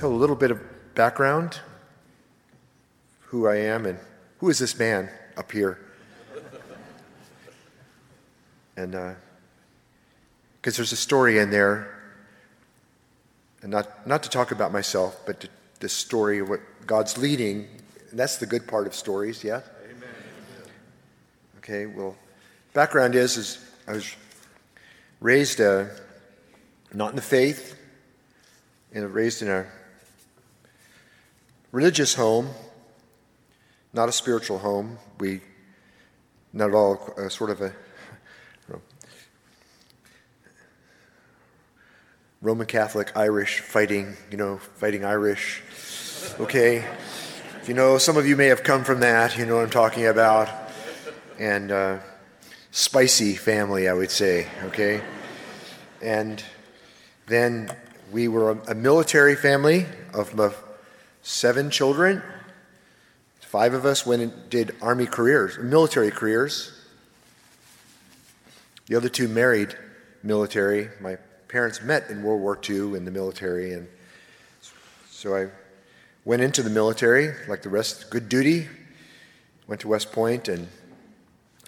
tell a little bit of background, who I am, and who is this man up here? And because uh, there's a story in there, and not, not to talk about myself, but to, the story of what God's leading. And that's the good part of stories, yeah? Amen. Okay, well, background is, is I was raised uh, not in the faith, and raised in a religious home, not a spiritual home. We, not at all, uh, sort of a Roman Catholic Irish fighting, you know, fighting Irish. Okay? If you know, some of you may have come from that, you know what I'm talking about. And uh, spicy family, I would say, okay? And then we were a, a military family of seven children. Five of us went and did army careers, military careers. The other two married military. My parents met in World War II in the military, and so I went into the military like the rest, good duty. Went to West Point and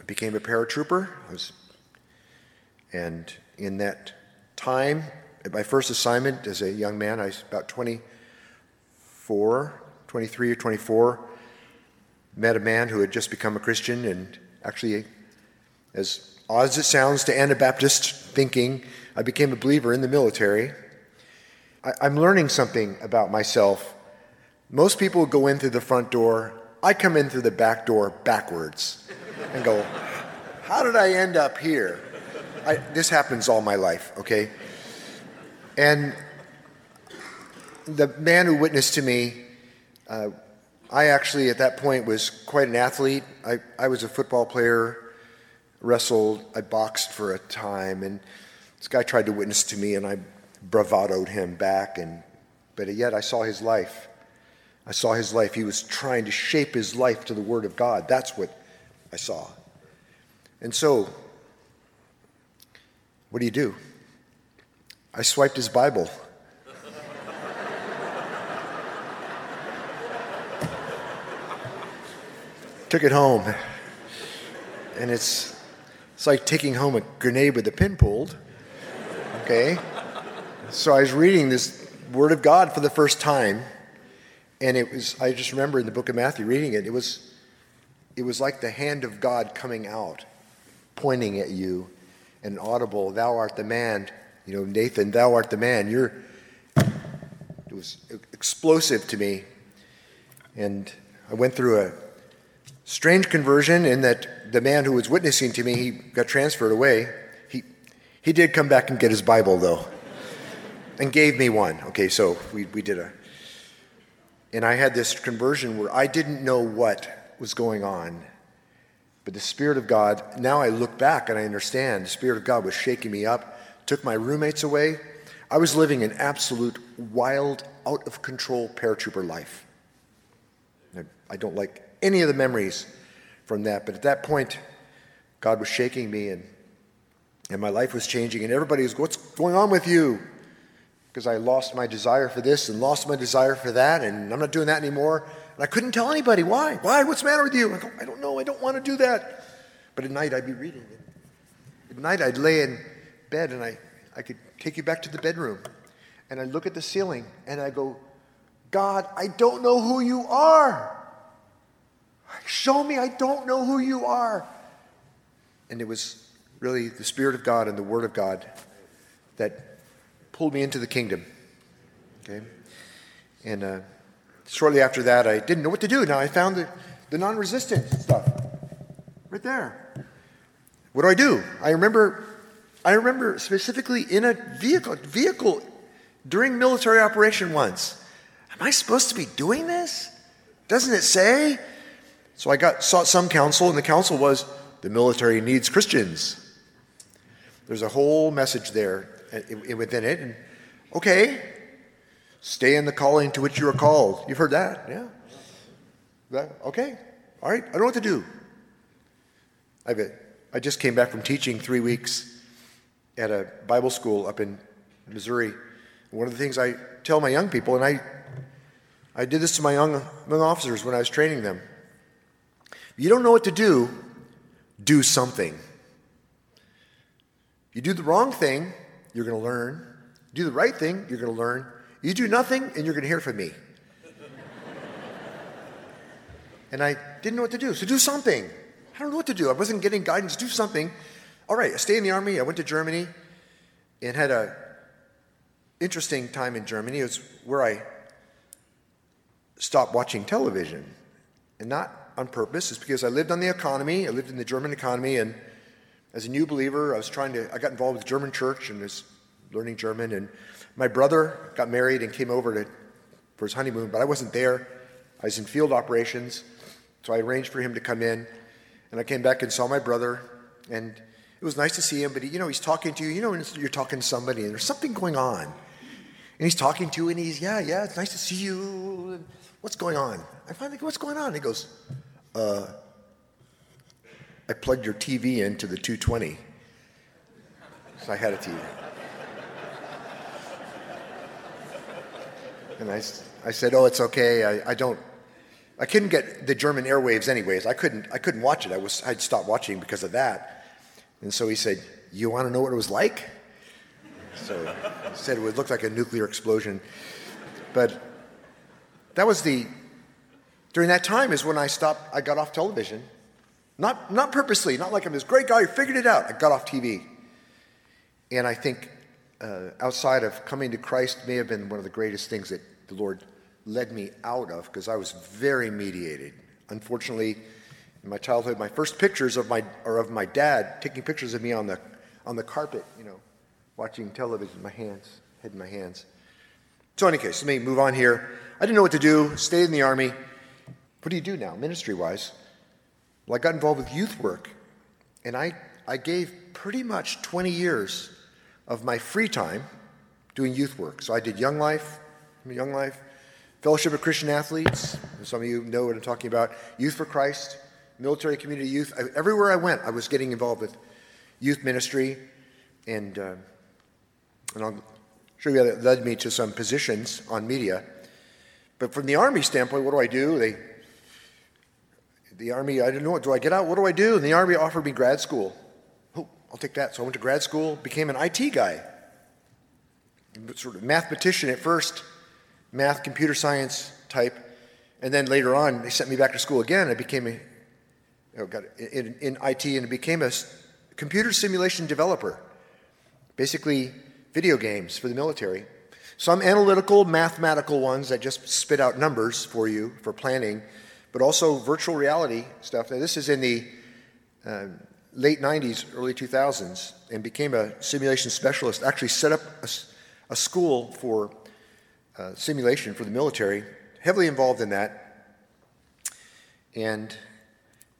became a paratrooper. Was, and in that time, my first assignment as a young man, I was about 24, 23 or 24, met a man who had just become a Christian and actually, as odd as it sounds to Anabaptist thinking, I became a believer in the military. I, I'm learning something about myself. Most people go in through the front door. I come in through the back door backwards and go, How did I end up here? I, this happens all my life, okay? And the man who witnessed to me, uh, I actually at that point was quite an athlete. I, I was a football player, wrestled, I boxed for a time, and this guy tried to witness to me, and I bravadoed him back, and but yet I saw his life. I saw his life. He was trying to shape his life to the Word of God. That's what I saw. And so, what do you do? I swiped his Bible. Took it home. And it's, it's like taking home a grenade with a pin pulled okay? So I was reading this Word of God for the first time, and it was, I just remember in the book of Matthew reading it, it was, it was like the hand of God coming out, pointing at you, and audible, Thou art the man. You know, Nathan, Thou art the man. You're, it was explosive to me. And I went through a strange conversion in that the man who was witnessing to me, he got transferred away. He he did come back and get his Bible, though, and gave me one. Okay, so we, we did a. And I had this conversion where I didn't know what was going on. But the Spirit of God, now I look back and I understand the Spirit of God was shaking me up, took my roommates away. I was living an absolute wild, out of control paratrooper life. I don't like any of the memories from that, but at that point, God was shaking me and and my life was changing, and everybody was, What's going on with you? Because I lost my desire for this and lost my desire for that, and I'm not doing that anymore. And I couldn't tell anybody why. Why? What's the matter with you? I, go, I don't know. I don't want to do that. But at night, I'd be reading. At night, I'd lay in bed and I, I could take you back to the bedroom. And I'd look at the ceiling and I go, God, I don't know who you are. Show me, I don't know who you are. And it was really the Spirit of God and the Word of God that pulled me into the kingdom. Okay? And uh, shortly after that, I didn't know what to do. Now I found the, the non resistant stuff right there. What do I do? I remember, I remember specifically in a vehicle, vehicle during military operation once. Am I supposed to be doing this? Doesn't it say? So I got sought some counsel, and the counsel was the military needs Christians. There's a whole message there uh, within it. And okay, stay in the calling to which you are called. You've heard that, yeah? That, okay, all right, I don't know what to do. I've, I just came back from teaching three weeks at a Bible school up in Missouri. One of the things I tell my young people, and I I did this to my young, young officers when I was training them. If you don't know what to do, do something. You do the wrong thing, you're going to learn. You do the right thing, you're going to learn. You do nothing, and you're going to hear from me. and I didn't know what to do, so do something. I don't know what to do. I wasn't getting guidance. Do something. All right, I stayed in the army. I went to Germany and had a interesting time in Germany. It was where I stopped watching television, and not on purpose. is because I lived on the economy. I lived in the German economy, and as a new believer, I was trying to. I got involved with the German church and was learning German. And my brother got married and came over to for his honeymoon, but I wasn't there. I was in field operations, so I arranged for him to come in, and I came back and saw my brother, and it was nice to see him. But he, you know, he's talking to you. You know, you're talking to somebody, and there's something going on, and he's talking to you, and he's yeah, yeah, it's nice to see you. What's going on? I finally go, what's going on? he goes, uh, I plugged your TV into the 220. So I had a TV. And I, I said, oh, it's okay. I, I don't, I couldn't get the German airwaves anyways. I couldn't, I couldn't watch it. I was, I'd stopped watching because of that. And so he said, you want to know what it was like? So he said it would look like a nuclear explosion. But that was the, during that time is when I stopped, I got off television. Not, not purposely, not like I'm this great guy who figured it out. I got off TV. And I think uh, outside of coming to Christ may have been one of the greatest things that the Lord led me out of because I was very mediated. Unfortunately, in my childhood, my first pictures of my, are of my dad taking pictures of me on the, on the carpet, you know, watching television, my hands, head in my hands. So, in any case, let me move on here. I didn't know what to do, stayed in the army. What do you do now, ministry wise? Well, I got involved with youth work, and I, I gave pretty much 20 years of my free time doing youth work. So I did Young Life, Young Life, Fellowship of Christian Athletes. Some of you know what I'm talking about. Youth for Christ, military community youth. I, everywhere I went, I was getting involved with youth ministry, and uh, and I'll show you how that led me to some positions on media. But from the Army standpoint, what do I do? They, the Army, I didn't know what, do I get out? What do I do? And the Army offered me grad school. Oh, I'll take that. So I went to grad school, became an IT guy. Sort of mathematician at first, math, computer science type. And then later on, they sent me back to school again. I became a, you know, got in, in IT and became a computer simulation developer. Basically, video games for the military. Some analytical, mathematical ones that just spit out numbers for you for planning, but also virtual reality stuff. Now, this is in the uh, late 90s, early 2000s, and became a simulation specialist. Actually, set up a, a school for uh, simulation for the military, heavily involved in that. And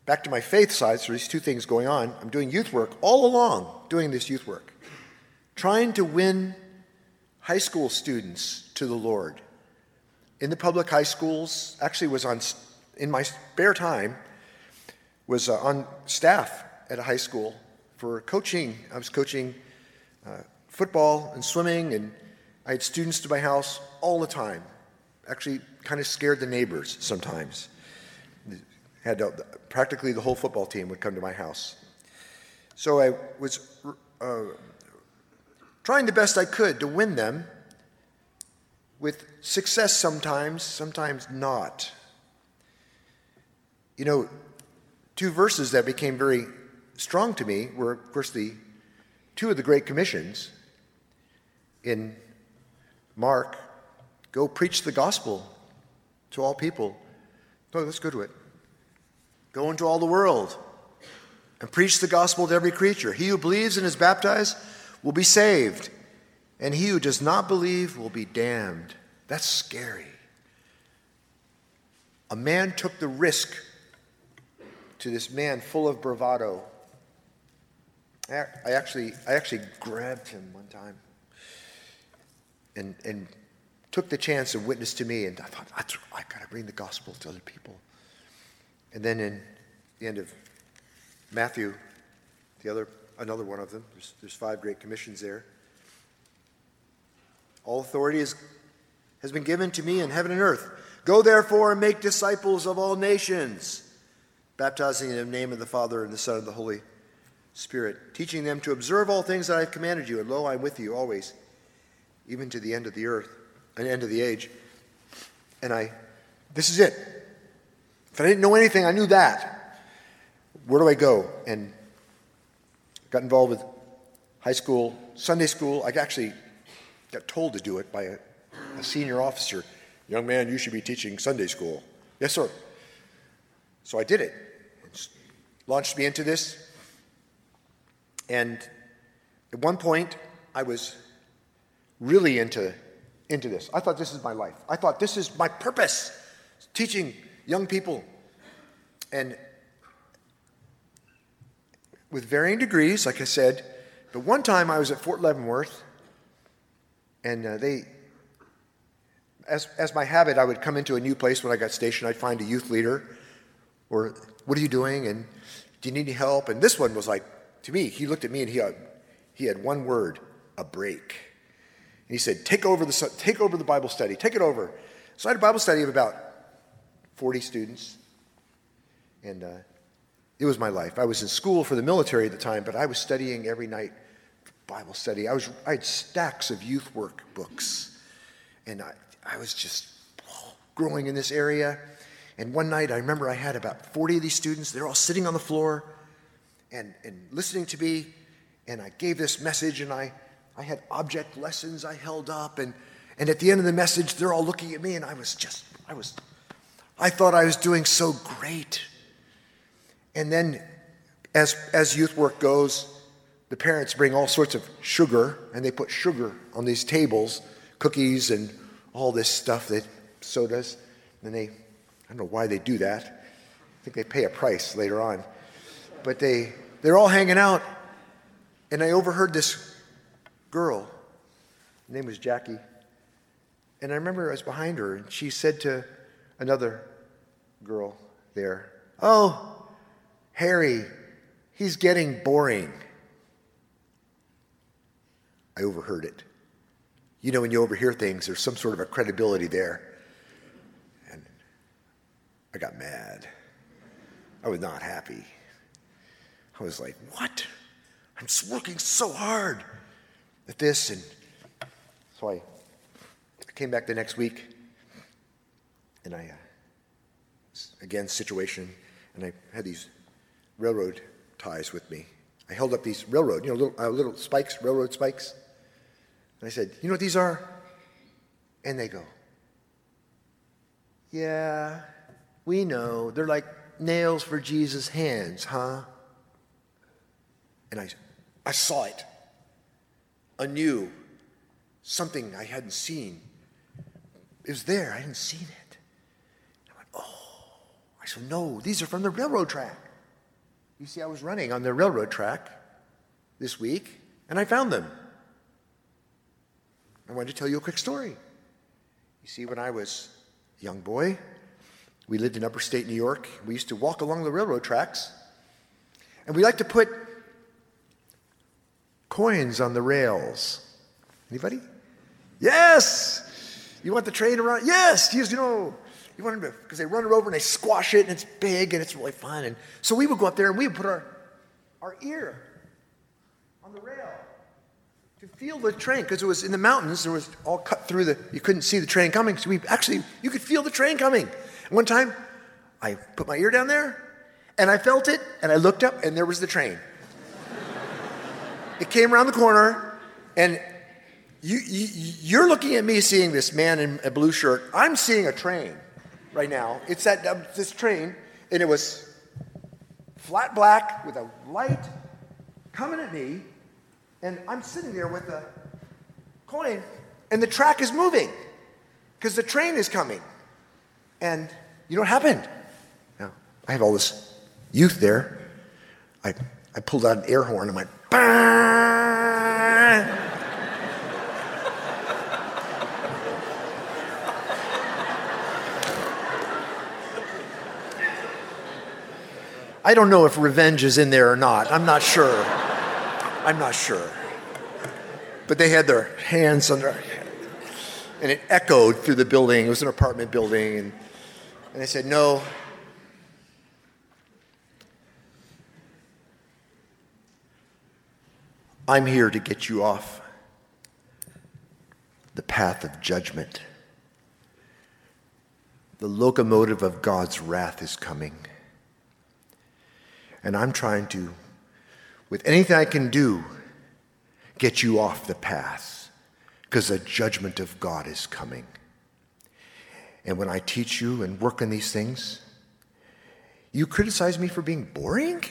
back to my faith side, so these two things going on. I'm doing youth work all along, doing this youth work trying to win high school students to the Lord. In the public high schools, actually was on in my spare time was uh, on staff at a high school for coaching. I was coaching uh, football and swimming, and I had students to my house all the time. Actually, kind of scared the neighbors sometimes. Had to, practically the whole football team would come to my house. So I was uh, trying the best I could to win them, with success sometimes, sometimes not. You know, two verses that became very strong to me were, of course, the two of the Great Commissions in Mark go preach the gospel to all people. Oh, let's go to it. Go into all the world and preach the gospel to every creature. He who believes and is baptized will be saved, and he who does not believe will be damned. That's scary. A man took the risk to this man full of bravado. I actually, I actually grabbed him one time and, and took the chance and witnessed to me. And I thought, I've got to bring the gospel to other people. And then in the end of Matthew, the other another one of them. There's, there's five great commissions there. All authority is, has been given to me in heaven and earth. Go therefore and make disciples of all nations, baptizing them in the name of the Father and the Son and the Holy Spirit, teaching them to observe all things that I have commanded you. And lo, I am with you always, even to the end of the earth, and end of the age. And I, this is it. If I didn't know anything, I knew that. Where do I go? And got involved with high school, Sunday school. I actually got told to do it by a, a senior officer. Young man, you should be teaching Sunday school. Yes, sir. So I did it. it launched me into this. And at one point, I was really into, into this. I thought this is my life. I thought this is my purpose, teaching young people. And with varying degrees, like I said, but one time I was at Fort Leavenworth, and uh, they, as, as my habit, I would come into a new place when I got stationed. I'd find a youth leader, or what are you doing? And do you need any help? And this one was like, to me, he looked at me and he had, he had one word, a break. And he said, take over, the, take over the Bible study, take it over. So I had a Bible study of about 40 students. And uh, it was my life. I was in school for the military at the time, but I was studying every night Bible study. I, was, I had stacks of youth work books. And I, I was just growing in this area. And one night, I remember I had about 40 of these students. They're all sitting on the floor and, and listening to me. And I gave this message, and I, I had object lessons I held up. And, and at the end of the message, they're all looking at me, and I was just, I was, I thought I was doing so great. And then, as, as youth work goes, the parents bring all sorts of sugar, and they put sugar on these tables, cookies and all this stuff that sodas. And they, I don't know why they do that. I think they pay a price later on. But they, they're all hanging out, and I overheard this girl. Her name was Jackie. And I remember I was behind her, and she said to another girl there, Oh, Harry, he's getting boring. I overheard it. You know, when you overhear things, there's some sort of a credibility there. And I got mad. I was not happy. I was like, what? I'm working so hard at this. And so I, came back the next week and I, uh, again, situation, and I had these railroad ties with me. I held up these railroad, you know, little, uh, little spikes, railroad spikes. And I said, You know what these are? And they go, Yeah, we know. They're like nails for Jesus' hands, huh? And I, I saw it anew, something I hadn't seen. It was there, I hadn't seen it. I went, Oh, I said, No, these are from the railroad track. You see, I was running on the railroad track this week, and I found them. I wanted to tell you a quick story. You see, when I was a young boy, we lived in upstate New York. We used to walk along the railroad tracks, and we like to put coins on the rails. Anybody? Yes! You want the train to run? Yes! You know, you want to, because they run it over and they squash it and it's big and it's really fun. And so we would go up there and we would put our, our ear on the rail to feel the train because it was in the mountains. There was all cut through the. You couldn't see the train coming. So we actually you could feel the train coming. And one time, I put my ear down there, and I felt it, and I looked up, and there was the train. it came around the corner, and you, you you're looking at me seeing this man in a blue shirt. I'm seeing a train right now. It's that uh, this train, and it was flat black with a light coming at me and I'm sitting there with a coin, and the track is moving because the train is coming. And you know what happened? Now, I have all this youth there. I, I pulled out an air horn and went, bah! I don't know if revenge is in there or not. I'm not sure. I'm not sure. But they had their hands under. and it echoed through the building. It was an apartment building. And, and I said, No. I'm here to get you off the path of judgment. The locomotive of God's wrath is coming. And I'm trying to, with anything I can do, get you off the path because the judgment of God is coming. And when I teach you and work on these things, you criticize me for being boring?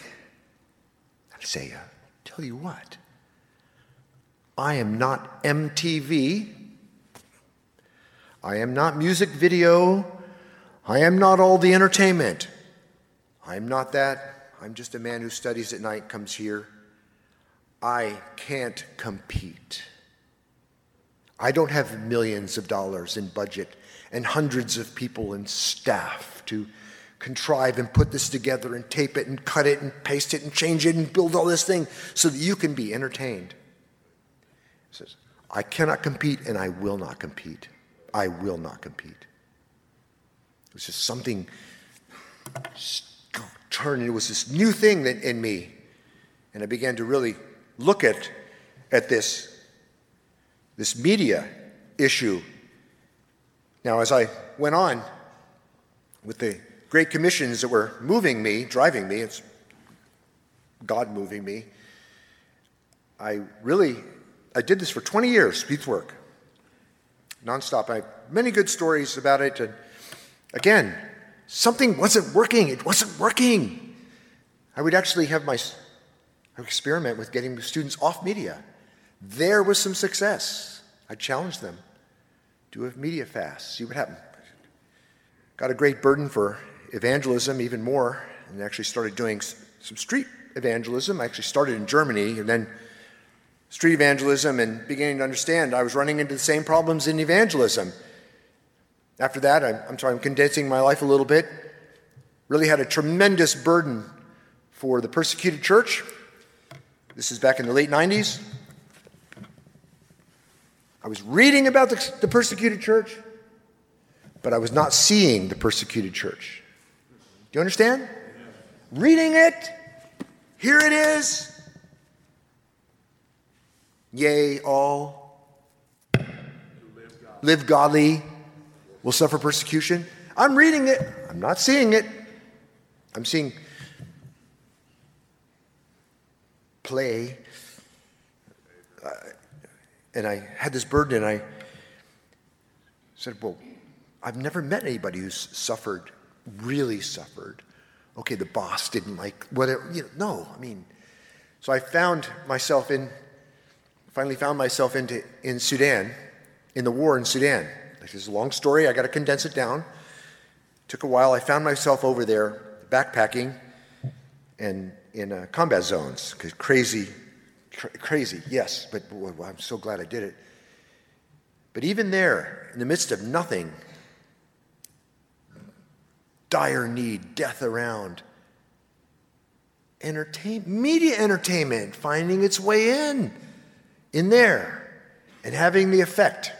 I say, uh, tell you what, I am not MTV. I am not music video. I am not all the entertainment. I am not that. I'm just a man who studies at night, comes here. I can't compete. I don't have millions of dollars in budget and hundreds of people and staff to contrive and put this together and tape it and cut it and paste it and change it and build all this thing so that you can be entertained. He says, I cannot compete and I will not compete. I will not compete. It was just something turned. It was this new thing that in me. And I began to really look at, at this, this media issue. Now, as I went on with the great commissions that were moving me, driving me, it's God moving me, I really, I did this for 20 years, youth work, nonstop. I have many good stories about it. And again, something wasn't working. It wasn't working. I would actually have my experiment with getting students off media. There was some success. I challenged them. Do a media fast, see what happened. Got a great burden for evangelism, even more, and actually started doing some street evangelism. I actually started in Germany and then street evangelism and beginning to understand I was running into the same problems in evangelism. After that, I'm, I'm sorry, I'm condensing my life a little bit. Really had a tremendous burden for the persecuted church. This is back in the late 90s. I was reading about the, the persecuted church, but I was not seeing the persecuted church. Do you understand? Reading it, here it is. Yea, all live godly will suffer persecution. I'm reading it, I'm not seeing it. I'm seeing play. Uh, and I had this burden, and I said, Well, I've never met anybody who's suffered, really suffered. Okay, the boss didn't like whatever. You know, no, I mean, so I found myself in, finally found myself into in Sudan, in the war in Sudan. This is a long story. I got to condense it down. Took a while. I found myself over there backpacking and in uh, combat zones. Crazy, crazy, yes, but boy, I'm so glad I did it. But even there, in the midst of nothing, dire need, death around, entertain, media entertainment finding its way in, in there, and having the effect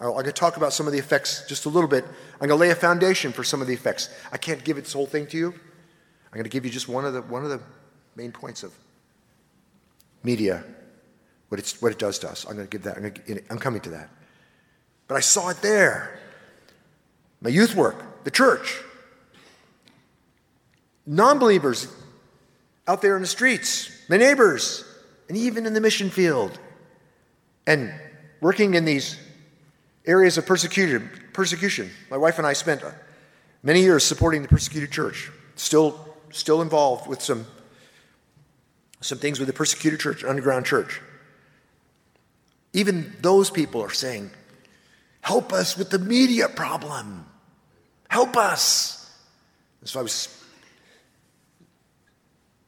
I'm going to talk about some of the effects just a little bit. I'm going to lay a foundation for some of the effects. I can't give this whole thing to you. I'm going to give you just one of the, one of the main points of media, what, it's, what it does to us. I'm going to give that. I'm, to, I'm coming to that. But I saw it there. My youth work, the church, non believers out there in the streets, my neighbors, and even in the mission field. And working in these areas of persecution. Persecution. My wife and I spent many years supporting the persecuted church. Still, still involved with some some things with the persecuted church, underground church. Even those people are saying, "Help us with the media problem. Help us." And so I was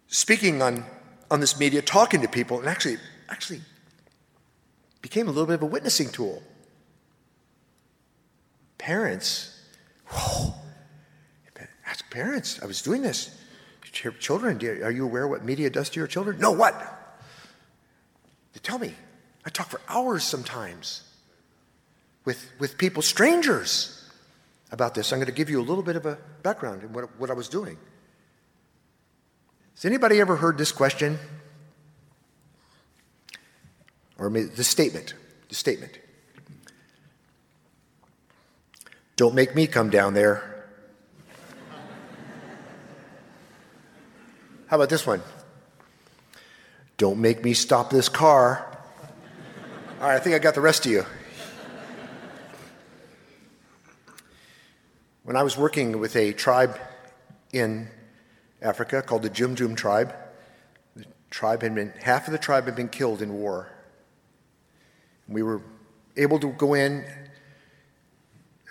speaking on on this media, talking to people, and actually, actually became a little bit of a witnessing tool parents, whoa, ask parents, I was doing this. Children, are you aware what media does to your children? No, what? They tell me. I talk for hours sometimes with, with people, strangers, about this. I'm going to give you a little bit of a background in what, what I was doing. Has anybody ever heard this question? Or the statement? The statement. Don't make me come down there. How about this one? Don't make me stop this car. All right, I think I got the rest of you. When I was working with a tribe in Africa called the Jum Jum tribe, the tribe had been, half of the tribe had been killed in war. We were able to go in,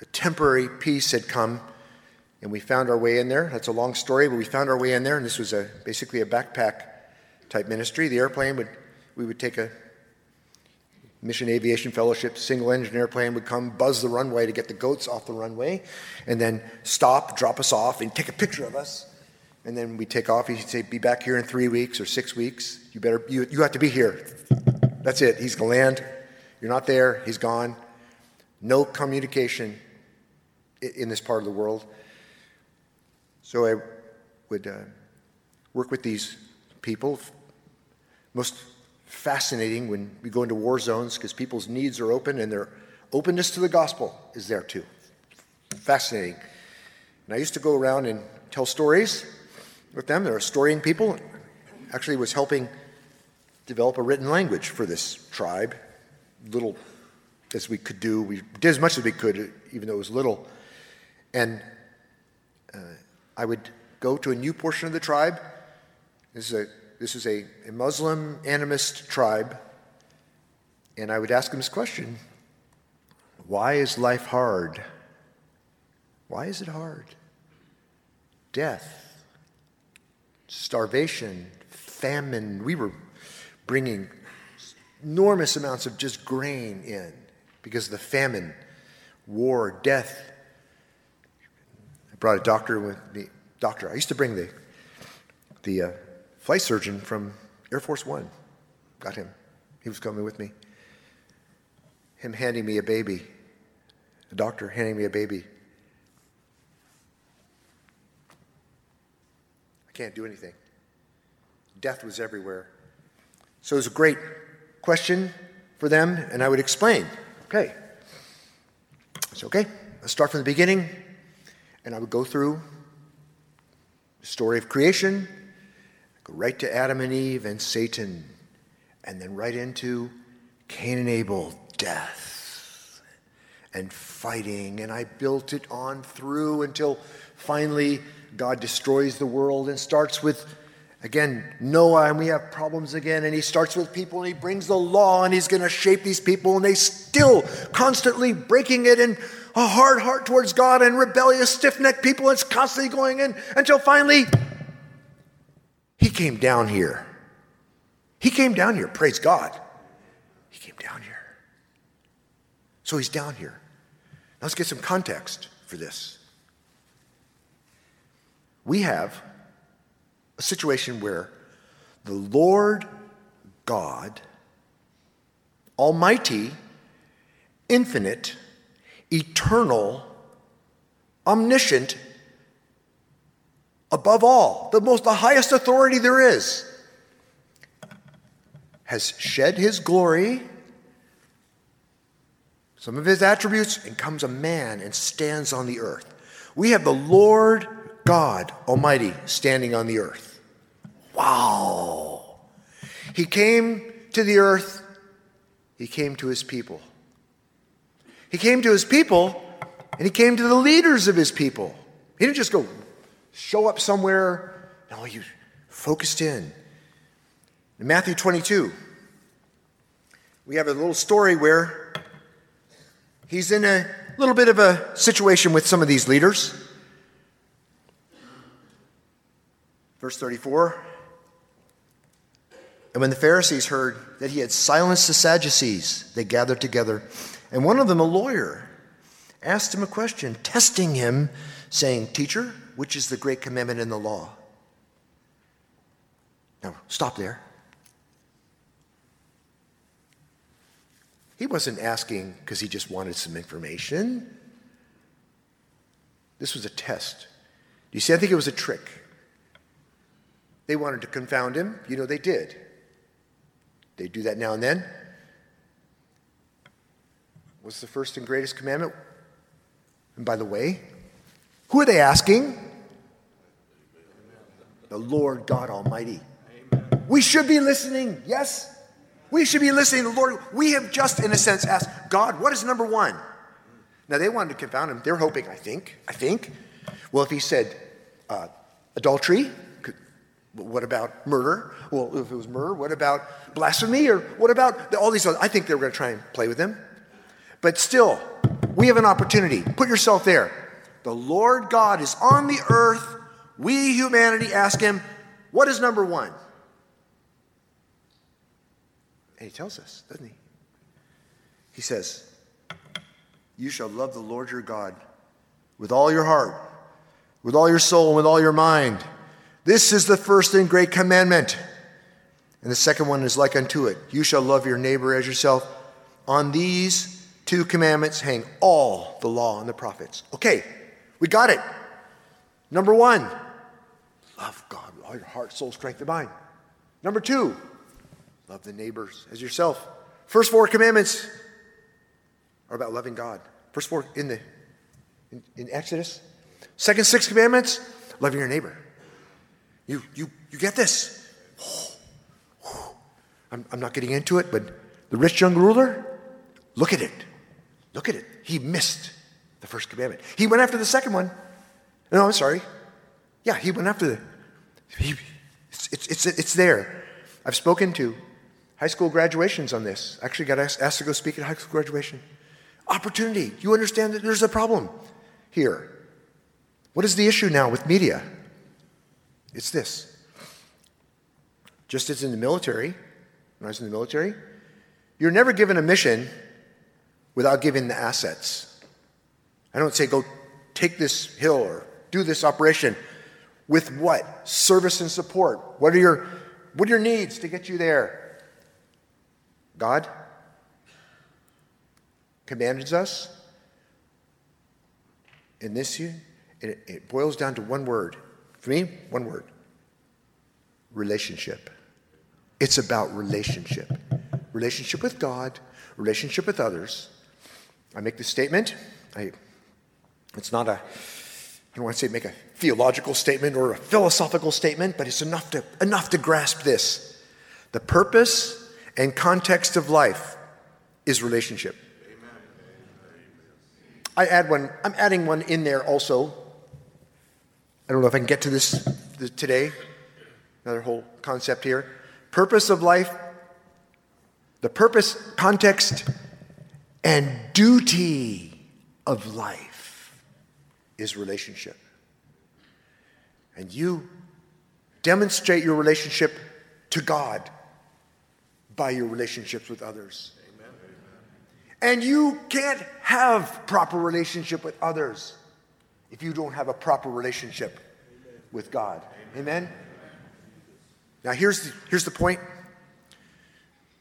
a temporary peace had come, and we found our way in there. That's a long story, but we found our way in there, and this was a, basically a backpack type ministry. The airplane would, we would take a Mission Aviation Fellowship single engine airplane would come, buzz the runway to get the goats off the runway, and then stop, drop us off, and take a picture of us. And then we take off. He'd say, Be back here in three weeks or six weeks. You better, you, you have to be here. That's it. He's going to land. You're not there. He's gone. No communication in this part of the world. So I would uh, work with these people. Most fascinating when we go into war zones because people's needs are open and their openness to the gospel is there too. Fascinating. And I used to go around and tell stories with them. They're storying people. Actually, was helping develop a written language for this tribe. Little as we could do, we did as much as we could, even though it was little. And uh, I would go to a new portion of the tribe. This is a this is a, a Muslim animist tribe, and I would ask them this question Why is life hard? Why is it hard? Death, starvation, famine. We were bringing enormous amounts of just grain in because of the famine, war, death. Brought a doctor with me. Doctor, I used to bring the the uh, flight surgeon from Air Force One. Got him. He was coming with me. Him handing me a baby, a doctor handing me a baby. I can't do anything. Death was everywhere. So it was a great question for them, and I would explain. Okay. It's okay. Let's start from the beginning, and I would go through the story of creation, Go right to Adam and Eve and Satan, and then right into Cain and Abel, death and fighting. And I built it on through until finally God destroys the world and starts with, again, Noah, and we have problems again. And he starts with people and he brings the law and he's going to shape these people, and they still constantly breaking it and a hard heart towards God and rebellious, stiff necked people. It's constantly going in until finally he came down here. He came down here, praise God. He came down here. So he's down here. Now let's get some context for this. We have a situation where the Lord God, Almighty, infinite, eternal, omniscient, above all, the most the highest authority there is, has shed his glory, some of his attributes, and comes a man and stands on the earth. We have the Lord God Almighty standing on the earth. Wow. He came to the earth, he came to his people. He came to his people, and he came to the leaders of his people. He didn't just go show up somewhere. No, he focused in. In Matthew 22, we have a little story where he's in a little bit of a situation with some of these leaders. Verse 34 And when the Pharisees heard that he had silenced the Sadducees, they gathered together. And one of them, a lawyer, asked him a question, testing him, saying, Teacher, which is the great commandment in the law? Now, stop there. He wasn't asking because he just wanted some information. This was a test. Do you see? I think it was a trick. They wanted to confound him. You know, they did. They do that now and then. What's the first and greatest commandment? And by the way, who are they asking? The Lord God Almighty. Amen. We should be listening, yes? We should be listening to the Lord. We have just, in a sense, asked God, what is number one? Now, they wanted to confound him. They're hoping, I think, I think. Well, if he said uh, adultery, what about murder? Well, if it was murder, what about blasphemy? Or what about all these other? I think they were going to try and play with him. But still, we have an opportunity. Put yourself there. The Lord God is on the earth. We, humanity, ask him, what is number one? And he tells us, doesn't he? He says, You shall love the Lord your God with all your heart, with all your soul, and with all your mind. This is the first and great commandment. And the second one is like unto it You shall love your neighbor as yourself. On these two commandments hang all the law and the prophets. Okay, we got it. Number one, love God with all your heart, soul, strength, and mind. Number two, love the neighbors as yourself. First four commandments are about loving God. First four in the in, in Exodus. Second six commandments, loving your neighbor. You you you get this. I'm, I'm not getting into it, but the rich young ruler, look at it. Look at it. He missed the first commandment. He went after the second one. No, I'm sorry. Yeah, he went after the. He, it's, it's, it's, it's there. I've spoken to high school graduations on this. Actually, got asked, asked to go speak at high school graduation. Opportunity. You understand that there's a problem here. What is the issue now with media? It's this. Just as in the military, when I was in the military, you're never given a mission without giving the assets. I don't say go take this hill or do this operation. With what? Service and support. What are your, what are your needs to get you there? God commands us in this it, it boils down to one word. For me, one word. Relationship. It's about relationship. Relationship with God, relationship with others, I make this statement. I, it's not a, I don't want to say make a theological statement or a philosophical statement, but it's enough to, enough to grasp this. The purpose and context of life is relationship. Amen. I add one, I'm adding one in there also. I don't know if I can get to this today. Another whole concept here. Purpose of life, the purpose, context, and duty of life is relationship. And you demonstrate your relationship to God by your relationships with others. Amen. And you can't have proper relationship with others if you don't have a proper relationship with God. Amen. Now here's the, here's the point.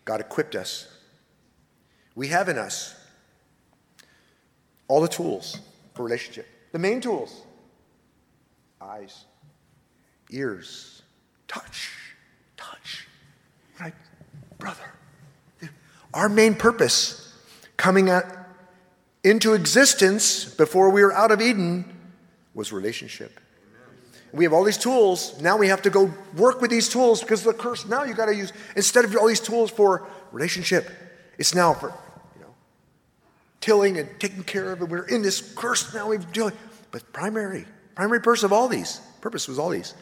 God equipped us we have in us all the tools for relationship. The main tools eyes, ears, touch, touch. Right, brother. Our main purpose coming at, into existence before we were out of Eden was relationship. We have all these tools. Now we have to go work with these tools because the curse now you got to use, instead of all these tools for relationship, it's now for tilling and taking care of it. We're in this curse now. We've doing, but primary, primary purpose of all these, purpose was all these.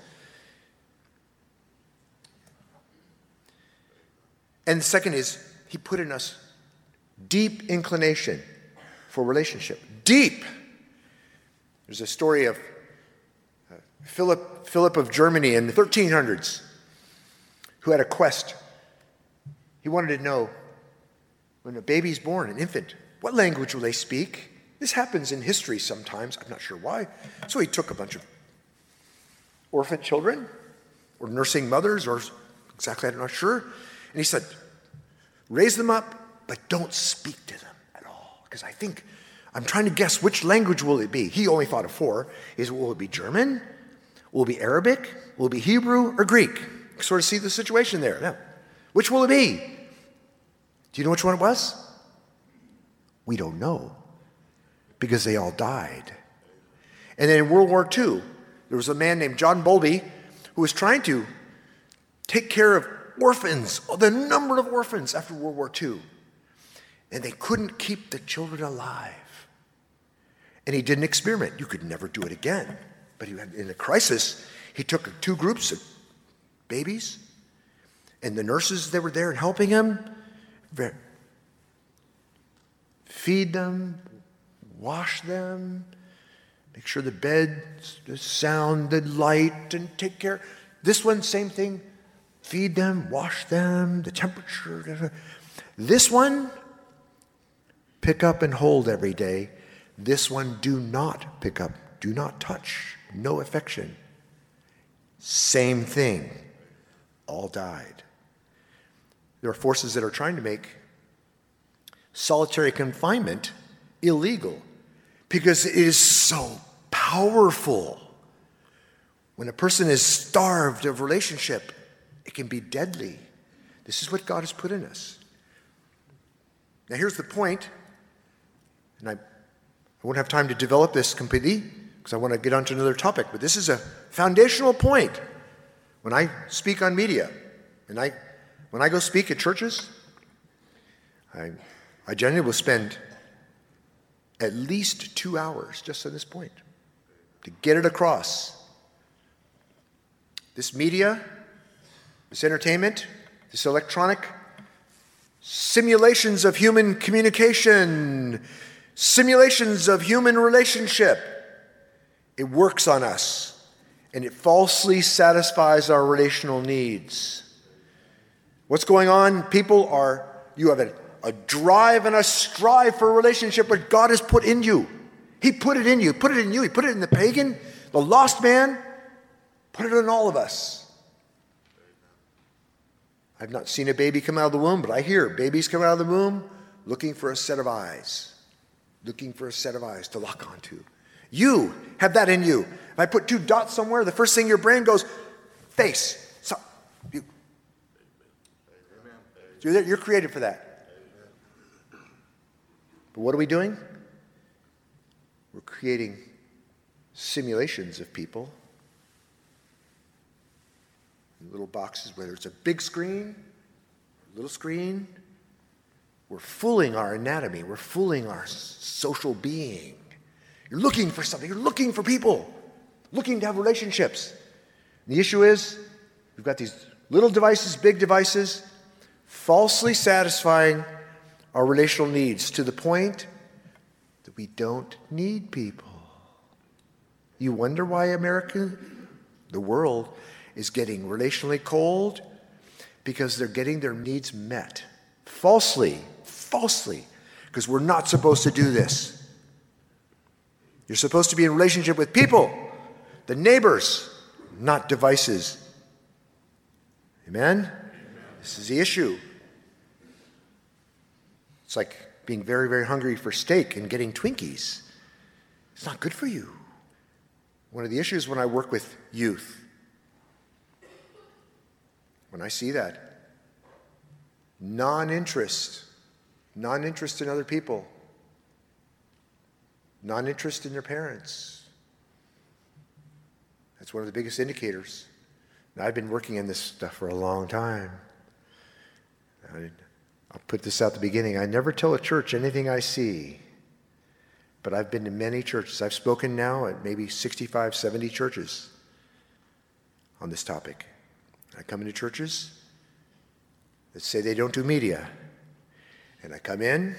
And the second is he put in us deep inclination for relationship. Deep. There's a story of uh, Philip, Philip of Germany in the 1300s who had a quest. He wanted to know when a baby's born, an infant, what language will they speak? This happens in history sometimes. I'm not sure why. So he took a bunch of orphan children or nursing mothers, or exactly, I'm not sure. And he said, raise them up but don't speak to them at all. Because I think, I'm trying to guess which language will it be. He only thought of four. Is Will it be German? Will it be Arabic? Will it be Hebrew or Greek? Sort of see the situation there. Now, which will it be? Do you know which one it was? We don't know because they all died. And then in World War II, there was a man named John Bowlby who was trying to take care of orphans, the number of orphans after World War II. And they couldn't keep the children alive. And he did an experiment. You could never do it again. But he had, in a crisis, he took two groups of babies, and the nurses that were there and helping him feed them, wash them, make sure the bed is sound and light, and take care. This one, same thing feed them, wash them, the temperature. This one, pick up and hold every day. This one, do not pick up, do not touch, no affection. Same thing, all died. There are forces that are trying to make solitary confinement illegal because it is so powerful. When a person is starved of relationship, it can be deadly. This is what God has put in us. Now, here's the point, and I, I won't have time to develop this completely because I want to get on to another topic, but this is a foundational point. When I speak on media, and I, when I go speak at churches, I, I generally will spend at least two hours just on this point to get it across. This media this entertainment, this electronic simulations of human communication, simulations of human relationship. It works on us and it falsely satisfies our relational needs. What's going on? People are, you have a, a drive and a strive for a relationship what God has put in you. He put it in you, put it in you, He put it in the pagan, the lost man, put it in all of us. I've not seen a baby come out of the womb, but I hear babies come out of the womb looking for a set of eyes, looking for a set of eyes to lock onto. You have that in you. If I put two dots somewhere, the first thing your brain goes, face. So, you, you're, you're created for that. But what are we doing? We're creating simulations of people little boxes, whether it's a big screen, little screen. We're fooling our anatomy, we're fooling our social being. You're looking for something, you're looking for people, looking to have relationships. And the issue is, we've got these little devices, big devices, falsely satisfying our relational needs to the point that we don't need people. You wonder why America, the world, is getting relationally cold because they're getting their needs met. Falsely, falsely, because we're not supposed to do this. You're supposed to be in relationship with people, the neighbors, not devices. Amen? This is the issue. It's like being very, very hungry for steak and getting Twinkies. It's not good for you. One of the issues when I work with youth when I see that. Non interest, non interest in other people, non interest in their parents. That's one of the biggest indicators. Now, I've been working in this stuff for a long time. I'll put this out the beginning. I never tell a church anything I see, but I've been to many churches. I've spoken now at maybe 65, 70 churches on this topic. I come into churches that say they don't do media. And I come in,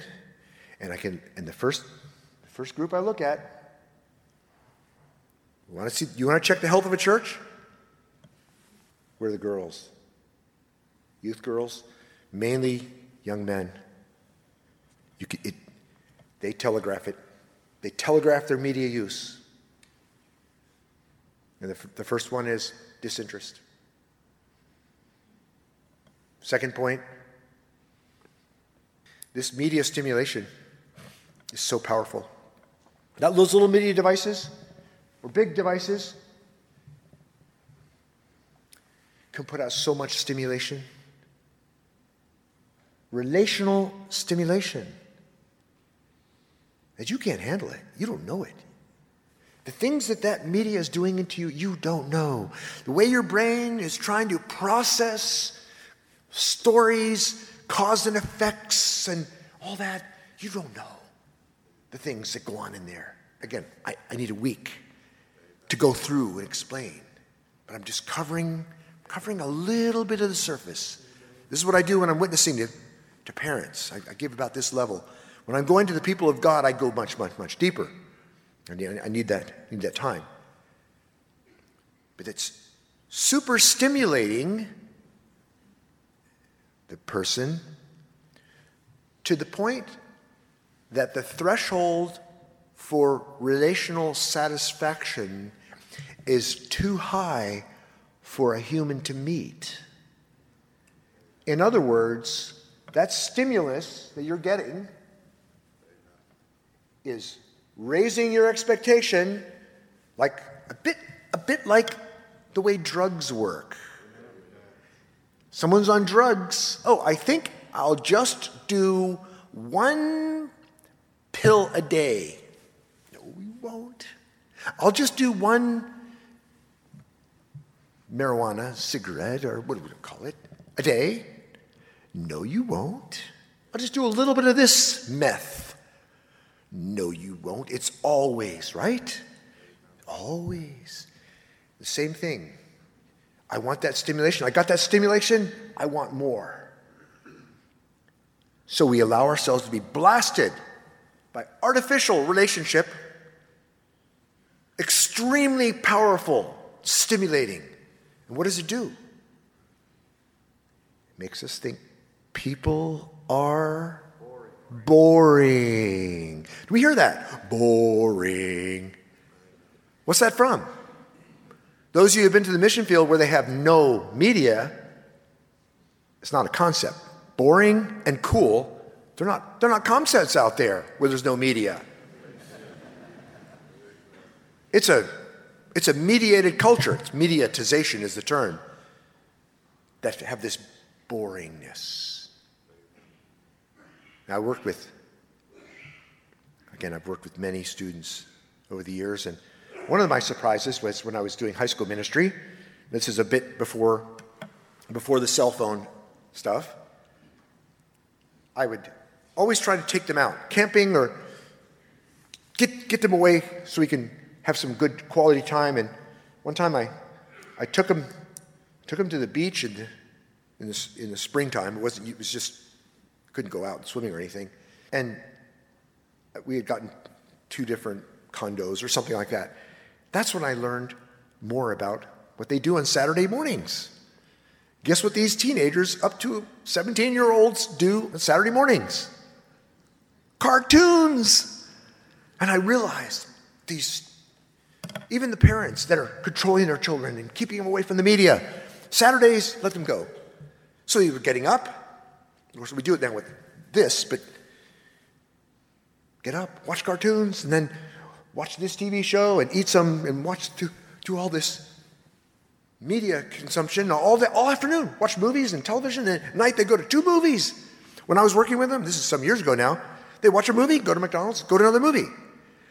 and I can, and the first, the first group I look at, you want to see, you want to check the health of a church? Where are the girls? Youth girls, mainly young men. You can, it, they telegraph it. They telegraph their media use. And the, the first one is disinterest. Second point this media stimulation is so powerful. Now, those little media devices or big devices can put out so much stimulation. Relational stimulation that you can't handle it. You don't know it. The things that that media is doing into you, you don't know. The way your brain is trying to process stories, cause and effects, and all that, you don't know the things that go on in there. Again, I, I need a week to go through and explain, but I'm just covering, covering a little bit of the surface. This is what I do when I'm witnessing to, to parents. I, I give about this level. When I'm going to the people of God, I go much, much, much deeper. I need, I need that, need that time. But it's super stimulating the person to the point that the threshold for relational satisfaction is too high for a human to meet. In other words, that stimulus that you're getting is raising your expectation like a bit a bit like the way drugs work. Someone's on drugs. Oh, I think I'll just do one pill a day. No, we won't. I'll just do one marijuana cigarette or what do we call it a day. No, you won't. I'll just do a little bit of this meth no, you won't. It's always, right? Always. The same thing. I want that stimulation. I got that stimulation. I want more. So we allow ourselves to be blasted by artificial relationship, extremely powerful, stimulating. And what does it do? It makes us think people are Boring. Do we hear that? Boring. What's that from? Those of you who have been to the mission field where they have no media, it's not a concept. Boring and cool, they're not, they're not concepts out there where there's no media. It's a, it's a mediated culture. It's mediatization is the term that have this boringness. I worked with, again, I've worked with many students over the years, and one of my surprises was when I was doing high school ministry. This is a bit before, before the cell phone stuff. I would always try to take them out, camping or get, get them away so we can have some good quality time. And one time I, I took them, took them to the beach in the, in the, in the springtime. It, wasn't, it was just couldn't go out swimming or anything. And we had gotten two different condos or something like that. That's when I learned more about what they do on Saturday mornings. Guess what these teenagers, up to 17 year olds, do on Saturday mornings? Cartoons! And I realized these, even the parents that are controlling their children and keeping them away from the media, Saturdays, let them go. So they were getting up, of course, we do it now with this, but get up, watch cartoons, and then watch this TV show and eat some and watch do, do all this media consumption all day, all afternoon. Watch movies and television. And at night they go to two movies. When I was working with them, this is some years ago now, they watch a movie, go to McDonald's, go to another movie.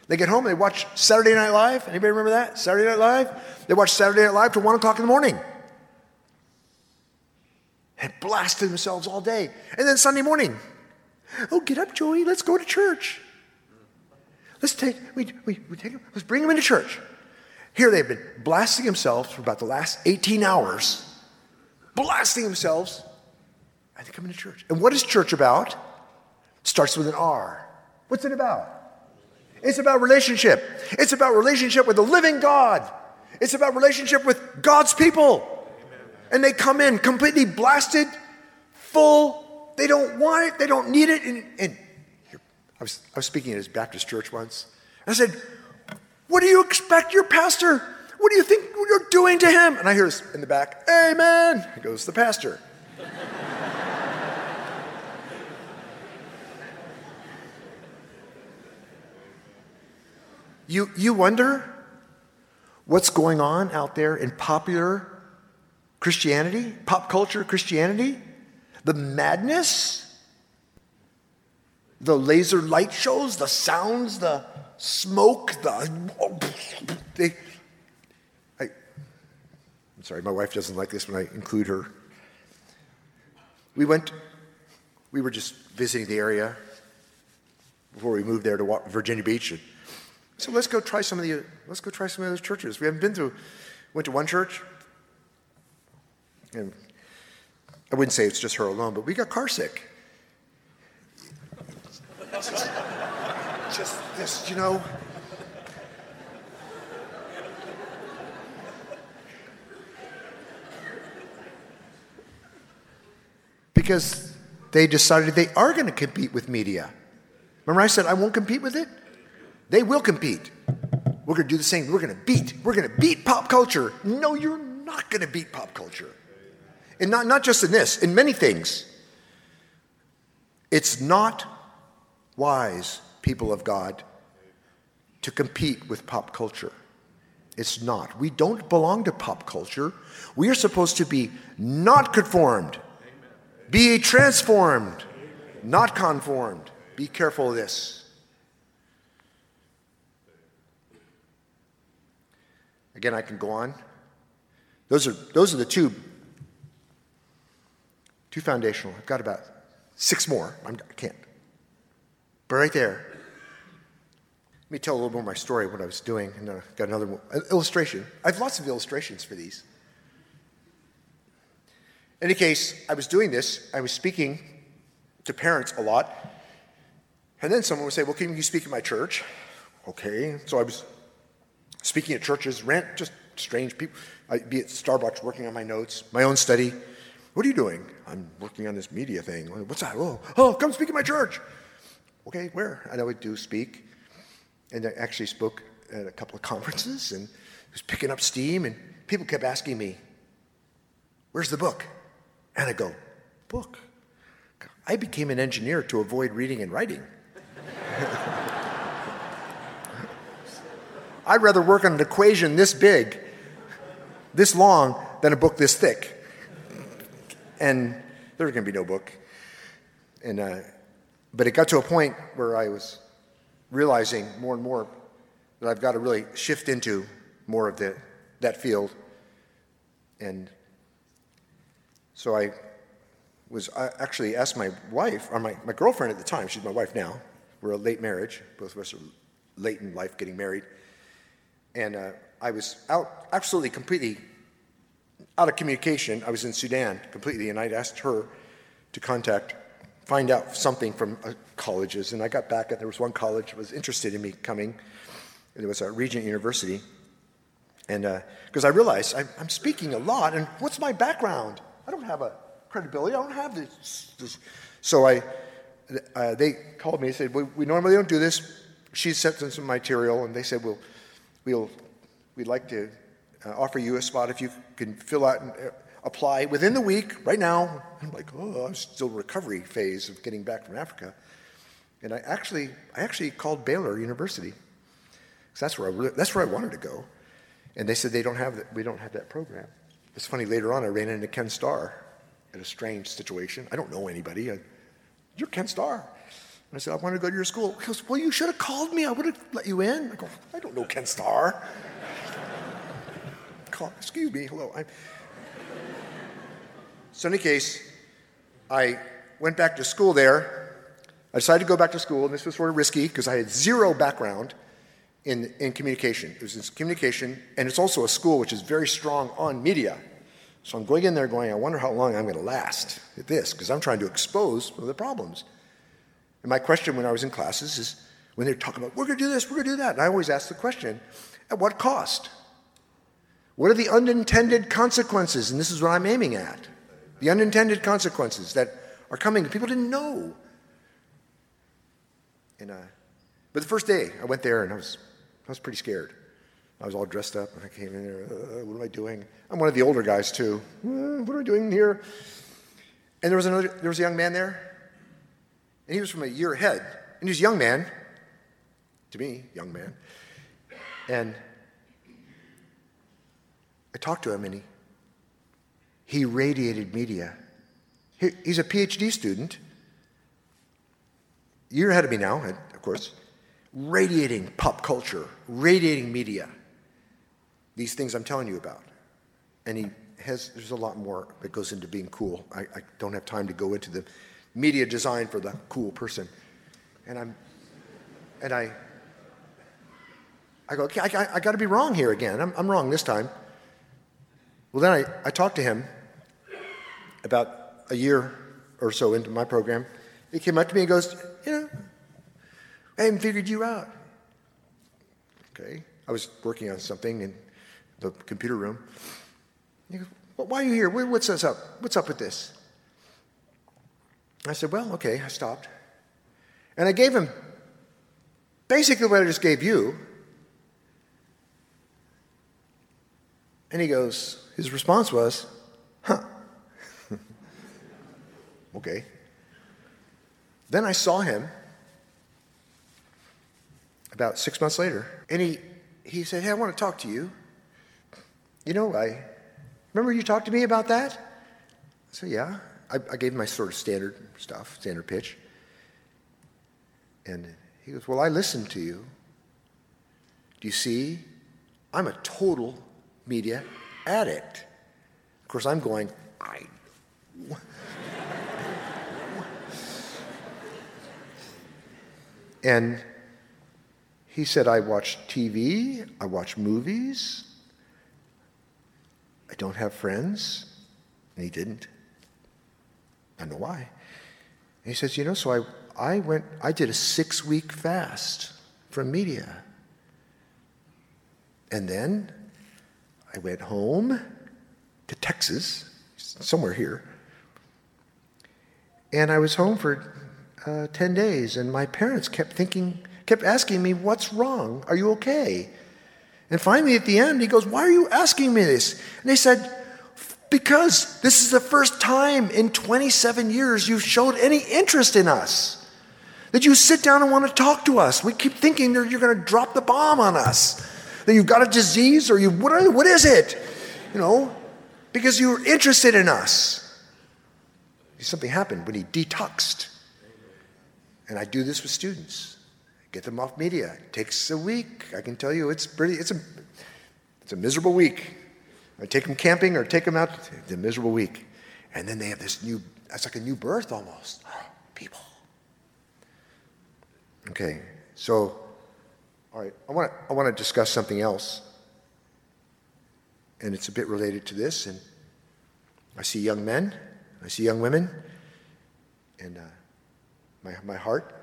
They get home, they watch Saturday Night Live. Anybody remember that? Saturday Night Live? They watch Saturday Night Live till 1 o'clock in the morning had blasted themselves all day. And then Sunday morning, oh, get up, Joey, let's go to church. Let's take, we, we, we take let's bring them into church. Here they've been blasting themselves for about the last 18 hours, blasting themselves, and they come into church. And what is church about? It starts with an R. What's it about? It's about relationship. It's about relationship with the living God. It's about relationship with God's people and they come in completely blasted, full. They don't want it, they don't need it. And, and I, was, I was speaking at his Baptist church once. I said, What do you expect your pastor? What do you think you're doing to him? And I hear in the back, Amen. He goes the pastor. you, you wonder what's going on out there in popular Christianity, pop culture Christianity? The madness? The laser light shows, the sounds, the smoke, the. They, I, I'm sorry, my wife doesn't like this when I include her. We went, we were just visiting the area before we moved there to Virginia Beach. And so let's go try some of the, let's go try some of those churches. We haven't been to, went to one church, and I wouldn't say it's just her alone, but we got carsick. Just, just this, you know. Because they decided they are going to compete with media. Remember, I said I won't compete with it? They will compete. We're going to do the same. We're going to beat. We're going to beat pop culture. No, you're not going to beat pop culture. And not, not just in this, in many things. It's not wise, people of God, to compete with pop culture. It's not. We don't belong to pop culture. We are supposed to be not conformed, be transformed, not conformed. Be careful of this. Again, I can go on. Those are, those are the two, two foundational. I've got about six more. I'm, I can't. But right there, let me tell a little more of my story, what I was doing, and then I've got another illustration. I have lots of illustrations for these. In any case, I was doing this. I was speaking to parents a lot. And then someone would say, Well, can you speak at my church? Okay. So I was speaking at churches, rent, just strange people. I'd be at Starbucks working on my notes, my own study. What are you doing? I'm working on this media thing. What's that? Oh, oh come speak at my church. Okay, where? And I would do speak. And I actually spoke at a couple of conferences and it was picking up steam. And people kept asking me, Where's the book? And I go, Book? I became an engineer to avoid reading and writing. I'd rather work on an equation this big, this long, than a book this thick. And there's going to be no book. And, uh, but it got to a point where I was realizing more and more that I've got to really shift into more of the, that field. And so I was I actually asked my wife, or my, my girlfriend at the time, she's my wife now, we're a late marriage, both of us are late in life getting married. And uh, I was out, absolutely, completely out of communication. I was in Sudan completely, and I'd asked her to contact, find out something from uh, colleges. And I got back, and there was one college that was interested in me coming. It was a Regent University. And because uh, I realized I'm, I'm, speaking a lot, and what's my background? I don't have a credibility. I don't have this. this. So I, uh, they called me and said, we, we normally don't do this. She sent them some material, and they said, well, we'll, we'd like to offer you a spot if you can fill out and uh, apply within the week, right now. I'm like, oh, I'm still recovery phase of getting back from Africa. And I actually, I actually called Baylor University because that's where I really, that's where I wanted to go. And they said they don't have we don't have that program. It's funny. Later on, I ran into Ken Starr in a strange situation. I don't know anybody. I, You're Ken Starr. And I said, I want to go to your school. He goes, Well, you should have called me. I would have let you in. I go, I don't know Ken Starr. Call, excuse me, hello. I'm... So, in any case, I went back to school there. I decided to go back to school, and this was sort of risky because I had zero background in, in communication. It was in communication, and it's also a school which is very strong on media. So I'm going in there going, I wonder how long I'm going to last at this because I'm trying to expose some of the problems. And my question when I was in classes is when they're talking about, we're going to do this, we're going to do that. And I always ask the question, at what cost? What are the unintended consequences? And this is what I'm aiming at the unintended consequences that are coming people didn't know. And, uh, but the first day I went there and I was, I was pretty scared. I was all dressed up and I came in there, uh, what am I doing? I'm one of the older guys too. Uh, what am I doing here? And there was another, there was a young man there and he was from a year ahead. And he's a young man, to me, young man. And I talked to him, and he, he radiated media. He, he's a PhD student. You're ahead of me now, of course. Radiating pop culture, radiating media. These things I'm telling you about. And he has, there's a lot more that goes into being cool. I, I don't have time to go into the media design for the cool person. And I'm, and I, I go, okay, I, I got to be wrong here again. I'm, I'm wrong this time. Well, then I, I talked to him about a year or so into my program. He came up to me and goes, You know, I haven't figured you out. Okay. I was working on something in the computer room. He goes, well, Why are you here? What's up? What's up with this? I said, Well, okay. I stopped. And I gave him basically what I just gave you. And he goes, his response was, huh. okay. Then I saw him about six months later, and he, he said, Hey, I want to talk to you. You know, I remember you talked to me about that? I said, Yeah. I, I gave him my sort of standard stuff, standard pitch. And he goes, Well, I listened to you. Do you see? I'm a total media addict. Of course, I'm going, I. and he said, I watch TV, I watch movies, I don't have friends. And he didn't. I know why. And he says, You know, so I, I went, I did a six week fast from media. And then I went home to Texas, somewhere here. And I was home for uh, 10 days, and my parents kept thinking, kept asking me, What's wrong? Are you okay? And finally, at the end, he goes, Why are you asking me this? And they said, Because this is the first time in 27 years you've showed any interest in us. That you sit down and want to talk to us. We keep thinking that you're going to drop the bomb on us that you've got a disease or you what, are, what is it? You know, because you were interested in us. Something happened when he detoxed. And I do this with students. Get them off media. It takes a week. I can tell you it's pretty it's a it's a miserable week. I take them camping or take them out. It's a miserable week. And then they have this new, that's like a new birth almost. People. Okay, so all right, I want to I want to discuss something else, and it's a bit related to this. And I see young men, I see young women, and uh, my my heart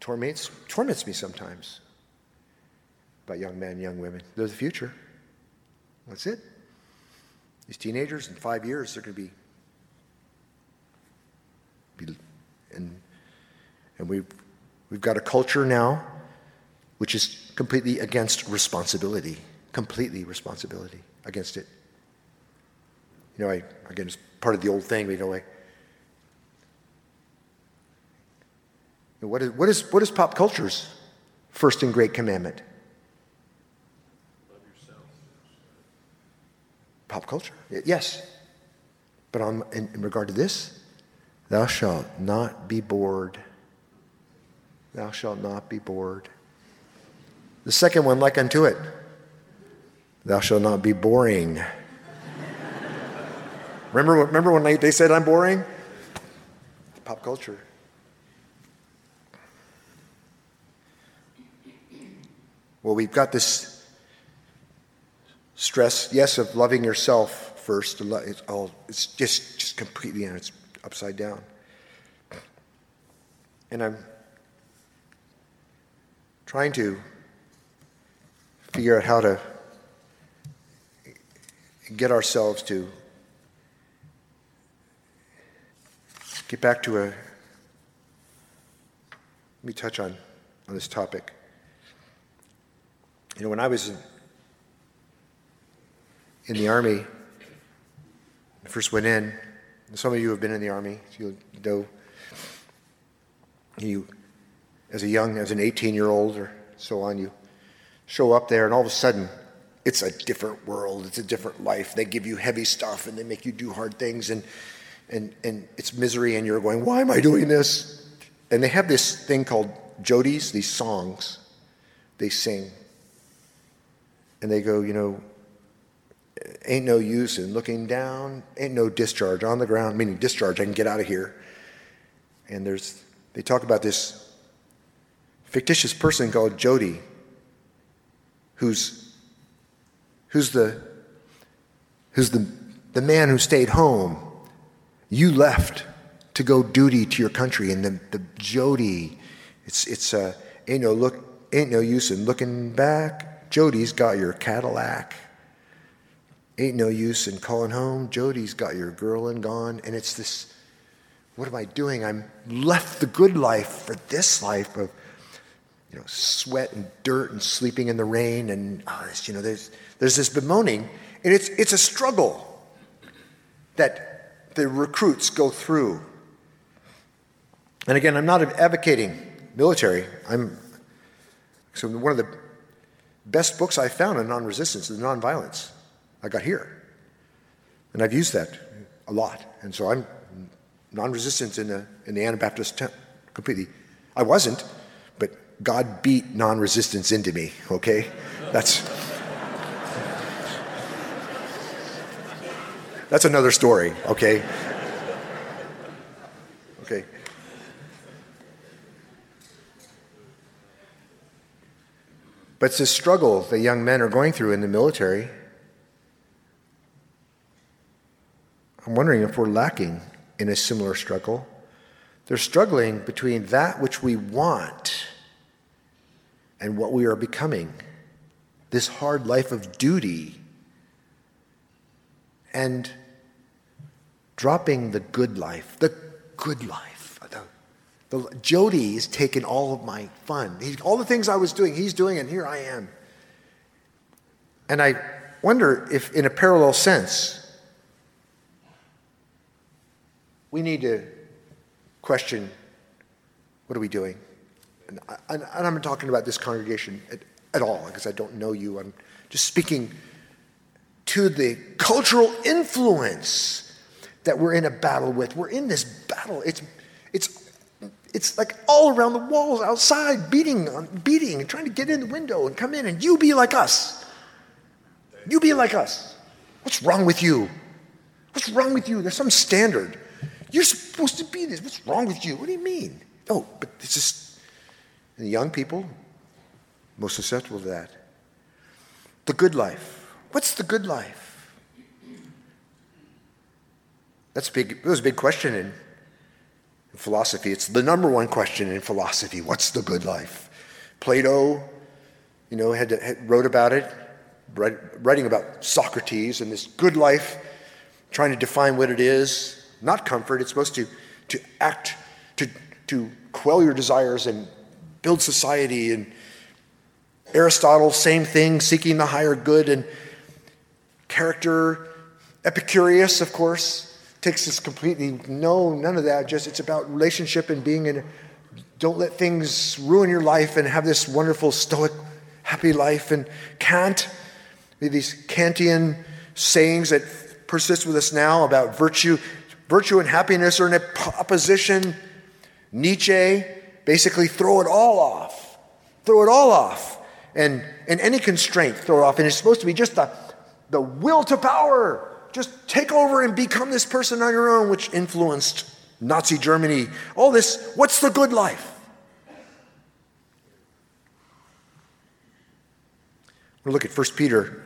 torments torments me sometimes. About young men, young women, they're the future. That's it. These teenagers in five years, they're going to be, be and and we We've got a culture now which is completely against responsibility, completely responsibility against it. You know, I, again, it's part of the old thing, you know, I, what is, what, is, what is pop culture's first and great commandment? Love yourself. Pop culture, yes. But on, in, in regard to this, thou shalt not be bored Thou shalt not be bored. The second one, like unto it, thou shalt not be boring. remember, remember when they, they said I'm boring? Pop culture. Well, we've got this stress, yes, of loving yourself first. It's all it's just just completely and it's upside down. And I'm trying to figure out how to get ourselves to get back to a let me touch on on this topic. You know when i was in in the army I first went in some of you have been in the army you know you as a young, as an 18 year old or so on. You show up there, and all of a sudden, it's a different world. It's a different life. They give you heavy stuff, and they make you do hard things, and and and it's misery, and you're going, "Why am I doing this?" And they have this thing called jodies, these songs they sing, and they go, you know, ain't no use in looking down, ain't no discharge on the ground, meaning discharge, I can get out of here. And there's, they talk about this fictitious person called Jody, who's, who's the, who's the, the man who stayed home. You left to go duty to your country, and the, the Jody, it's, it's, uh, ain't no look, ain't no use in looking back, Jody's got your Cadillac. Ain't no use in calling home. Jody's got your girl and gone. And it's this what am I doing? I'm left the good life for this life of you know, sweat and dirt and sleeping in the rain. And oh, you know, there's, there's this bemoaning. And it's, it's a struggle that the recruits go through. And again, I'm not advocating military. I'm so one of the best books I found on non-resistance is nonviolence. I got here. And I've used that a lot. And so I'm non-resistance in the, in the Anabaptist tent completely. I wasn't, God beat non-resistance into me, okay? That's, that's another story, okay? Okay. But it's a struggle that young men are going through in the military. I'm wondering if we're lacking in a similar struggle. They're struggling between that which we want and what we are becoming. This hard life of duty and dropping the good life, the good life. The, Jody's taken all of my fun. He, all the things I was doing, he's doing, and here I am. And I wonder if, in a parallel sense, we need to question what are we doing? And, I, and I'm not talking about this congregation at, at all, because I don't know you. I'm just speaking to the cultural influence that we're in a battle with. We're in this battle. It's, it's it's like all around the walls outside, beating, um, beating, and trying to get in the window and come in, and you be like us. You be like us. What's wrong with you? What's wrong with you? There's some standard. You're supposed to be this. What's wrong with you? What do you mean? Oh, but it's just the young people, most susceptible to that. The good life. What's the good life? That's big. It was a big question in philosophy. It's the number one question in philosophy what's the good life? Plato, you know, had, had wrote about it, writing about Socrates and this good life, trying to define what it is. Not comfort, it's supposed to, to act, to, to quell your desires and build society. And Aristotle, same thing, seeking the higher good and character. Epicurus, of course, takes us completely no none of that just it's about relationship and being in don't let things ruin your life and have this wonderful stoic happy life and kant these kantian sayings that persist with us now about virtue virtue and happiness are in opposition nietzsche basically throw it all off throw it all off and and any constraint throw it off and it's supposed to be just the the will to power just take over and become this person on your own, which influenced Nazi Germany. All this, what's the good life? We'll look at 1 Peter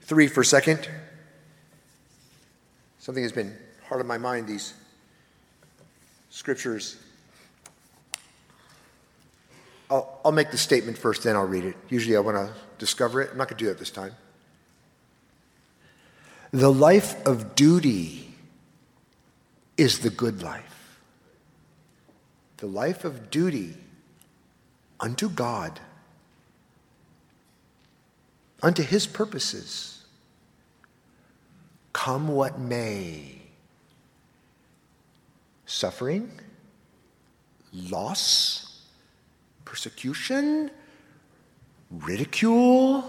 3 for a second. Something has been hard on my mind, these scriptures. I'll, I'll make the statement first, then I'll read it. Usually I want to discover it. I'm not going to do that this time. The life of duty is the good life. The life of duty unto God, unto his purposes, come what may. Suffering, loss, persecution, ridicule,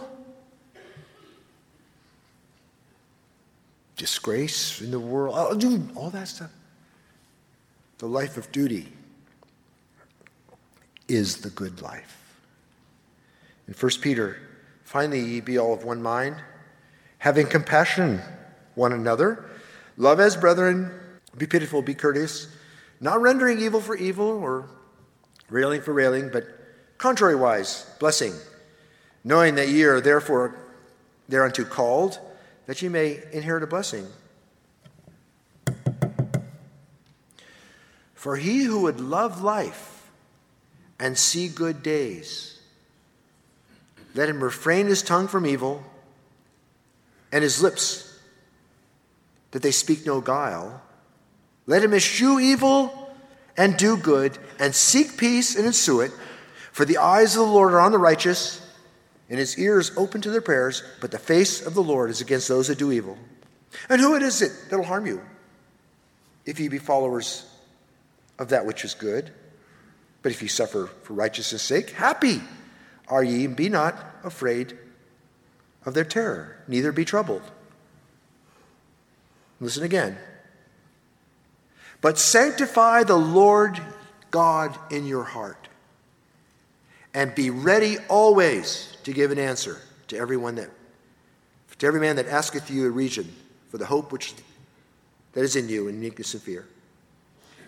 disgrace in the world, all that stuff. The life of duty is the good life. In 1 Peter, finally, ye be all of one mind, having compassion one another, love as brethren, be pitiful, be courteous, not rendering evil for evil or railing for railing, but contrariwise, blessing, knowing that ye are therefore thereunto called, that ye may inherit a blessing. For he who would love life and see good days, let him refrain his tongue from evil and his lips that they speak no guile. Let him eschew evil and do good and seek peace and ensue it. For the eyes of the Lord are on the righteous, and his ears open to their prayers, but the face of the Lord is against those that do evil. And who it is it that'll harm you if ye be followers of that which is good? But if ye suffer for righteousness' sake, happy are ye, and be not afraid of their terror, neither be troubled. Listen again. But sanctify the Lord God in your heart, and be ready always to give an answer to everyone that to every man that asketh you a region for the hope which that is in you in meekness and fear.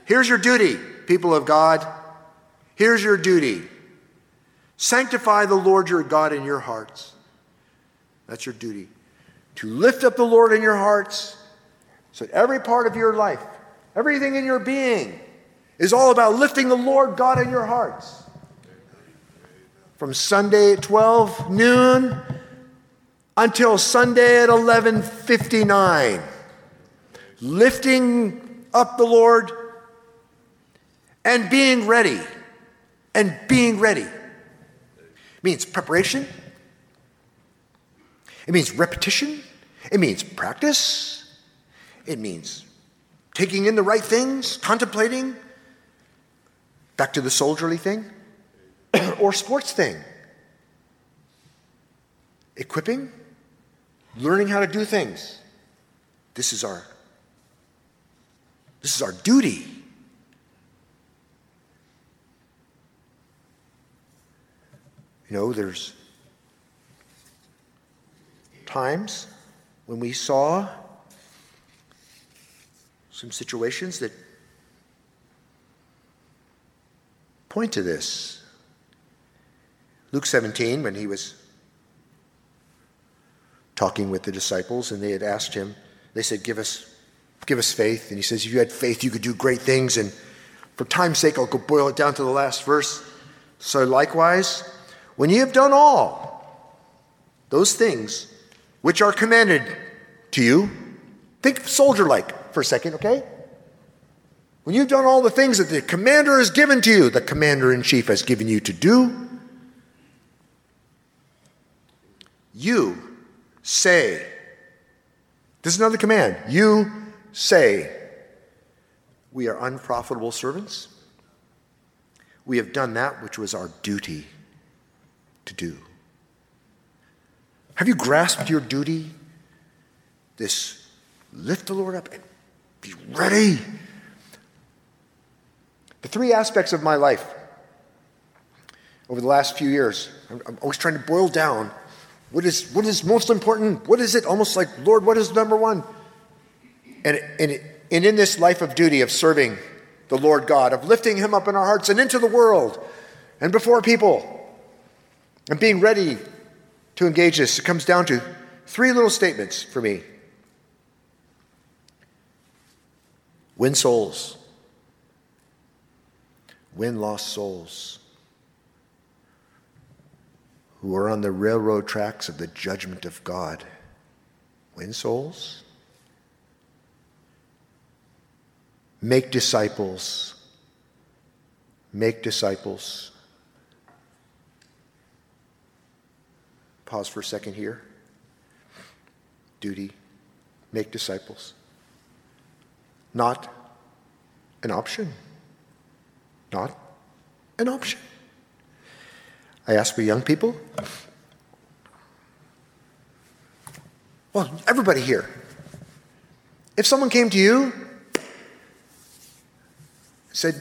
Here's your duty, people of God. Here's your duty. Sanctify the Lord your God in your hearts. That's your duty. To lift up the Lord in your hearts so that every part of your life, everything in your being, is all about lifting the Lord God in your hearts. From Sunday at 12 noon until Sunday at 11:59. Lifting up the Lord and being ready. And being ready means preparation. It means repetition. It means practice. It means taking in the right things, contemplating. Back to the soldierly thing or sports thing. Equipping, learning how to do things. This is our this is our duty. You know, there's times when we saw some situations that point to this. Luke 17, when he was talking with the disciples and they had asked him, they said, Give us, give us faith. And he says, If you had faith, you could do great things. And for time's sake, I'll go boil it down to the last verse. So likewise, when you have done all those things which are commanded to you, think soldier like for a second, okay? When you've done all the things that the commander has given to you, the commander in chief has given you to do, you say, this is another command. You say, We are unprofitable servants. We have done that which was our duty to do. Have you grasped your duty? This lift the Lord up and be ready. The three aspects of my life over the last few years, I'm, always trying to boil down what is, what is most important? What is it? Almost like, Lord, what is number one? And, and, and in this life of duty of serving the Lord God, of lifting Him up in our hearts and into the world and before people, and being ready to engage this, it comes down to three little statements for me win souls, win lost souls who are on the railroad tracks of the judgment of God. Win souls, make disciples, make disciples. Pause for a second here. Duty, make disciples not an option. Not an option. I ask for young people. Well, everybody here. If someone came to you, said,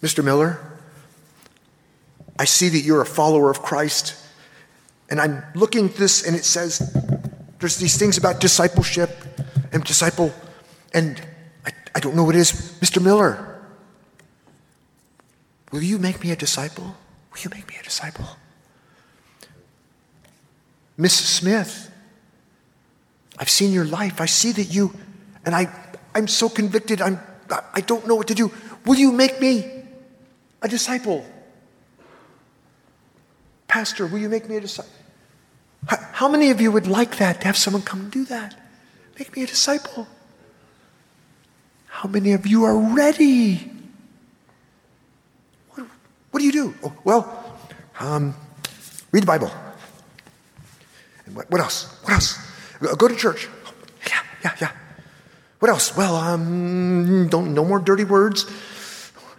Mr. Miller, I see that you're a follower of Christ, and I'm looking at this, and it says there's these things about discipleship and disciple, and I, I don't know what it is. Mr. Miller, will you make me a disciple? Will you make me a disciple? Mrs. Smith, I've seen your life. I see that you, and I, I'm so convicted. I'm, I don't know what to do. Will you make me a disciple? Pastor, will you make me a disciple? How many of you would like that to have someone come and do that? Make me a disciple. How many of you are ready? What, what do you do? Oh, well, um, read the Bible. And what, what else? What else? Go to church. Yeah, yeah, yeah. What else? Well, um, don't no more dirty words.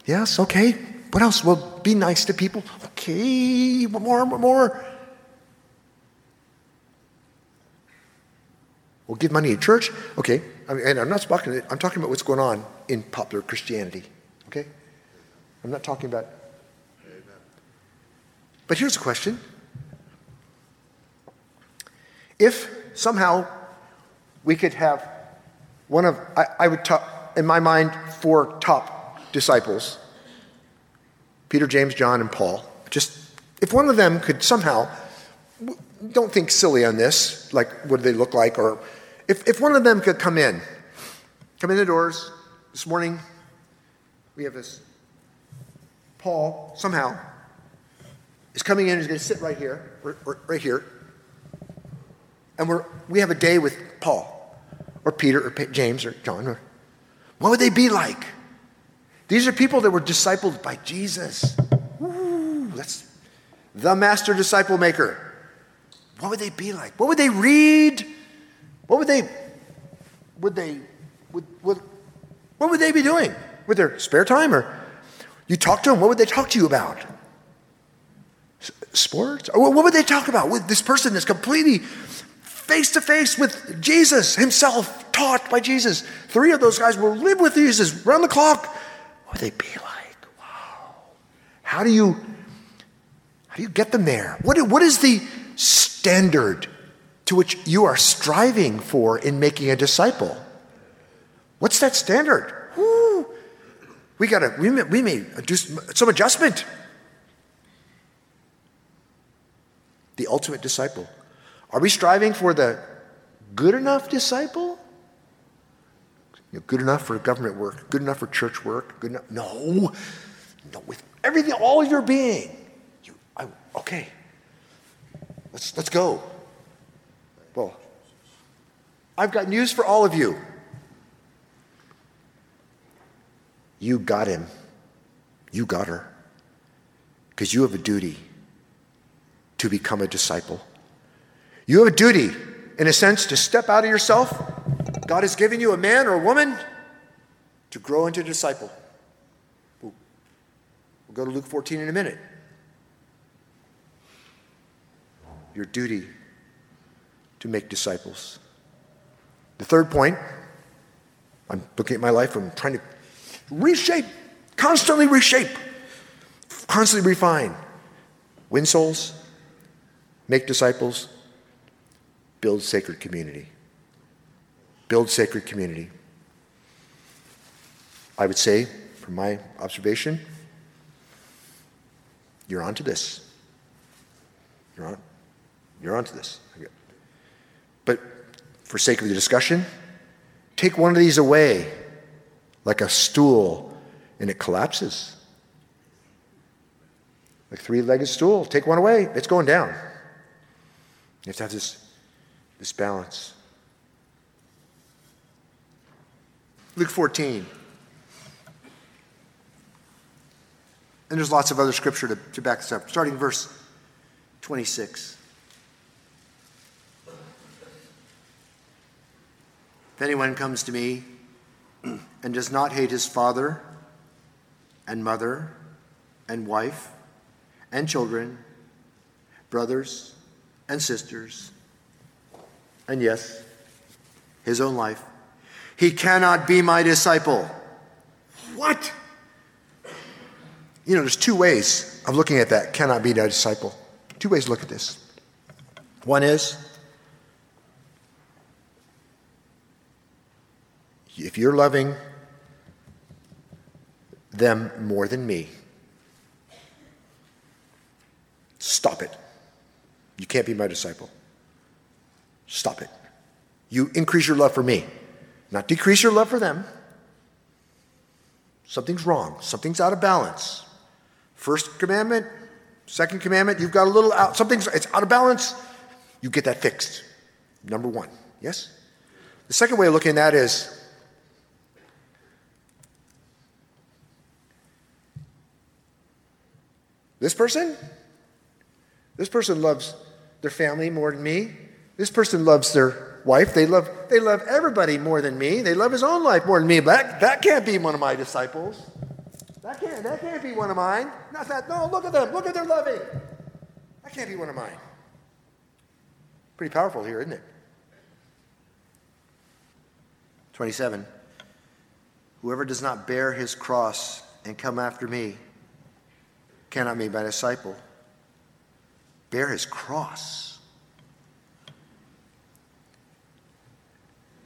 Yes, okay. What else? Well, be nice to people. Okay, more, more. Give money to church. Okay, I mean, and I'm not talking. I'm talking about what's going on in popular Christianity. Okay, I'm not talking about. But here's a question: If somehow we could have one of, I, I would talk, in my mind, four top disciples Peter, James, John, and Paul. Just if one of them could somehow, don't think silly on this, like what do they look like, or if, if one of them could come in, come in the doors this morning, we have this. Paul, somehow, is coming in, he's going to sit right here, right, here, and we're, we have a day with Paul, or Peter, or James, or John, or what would they be like? These are people that were discipled by Jesus. Ooh, that's the master disciple maker. What would they be like? What would they read? What would they, would they, would, would, what would they be doing with their spare time? Or you talk to them, what would they talk to you about? Sports? Or what would they talk about with this person that's completely face to face with Jesus himself, taught by Jesus? Three of those guys will live with Jesus round the clock. What would they be like? Wow. How do you, how do you get them there? What, what is the standard to which you are striving for in making a disciple. What's that standard? Woo. We got to, we may, we may do some adjustment. The ultimate disciple. Are we striving for the good enough disciple? You know, good enough for government work, good enough for church work, good enough. No, no, with everything, all of your being. You, I, okay, let's let's go. I've got news for all of you. You got him. You got her. Because you have a duty to become a disciple. You have a duty, in a sense, to step out of yourself. God has given you a man or a woman to grow into a disciple. We'll go to Luke 14 in a minute. Your duty to make disciples. The third point, I'm looking at my life, I'm trying to reshape, constantly reshape, constantly refine. Win souls, make disciples, build sacred community. Build sacred community. I would say, from my observation, you're onto this. You're on. You're onto this. But for sake of the discussion, take one of these away like a stool and it collapses. Like three-legged stool, take one away, it's going down. You have to have this, this balance. Luke 14. And there's lots of other scripture to, to back this up, starting verse 26. If anyone comes to me and does not hate his father and mother and wife and children, brothers and sisters, and yes, his own life. He cannot be my disciple. What? You know, there's two ways of looking at that cannot be my disciple. Two ways to look at this. One is if you're loving them more than me, stop it. You can't be my disciple. Stop it. You increase your love for me, not decrease your love for them. Something's wrong. Something's out of balance. First commandment, second commandment, you've got a little out, something's it's out of balance. You get that fixed. Number one. Yes? The second way of looking at that is this person, this person loves their family more than me. This person loves their wife. They love, they love everybody more than me. They love his own life more than me. That, that can't be one of my disciples. That can't, that can't be one of mine. Not that. No, look at them. Look at their loving. That can't be one of mine. Pretty powerful here, isn't it? 27. Whoever does not bear his cross and come after me cannot be my disciple. Bear his cross.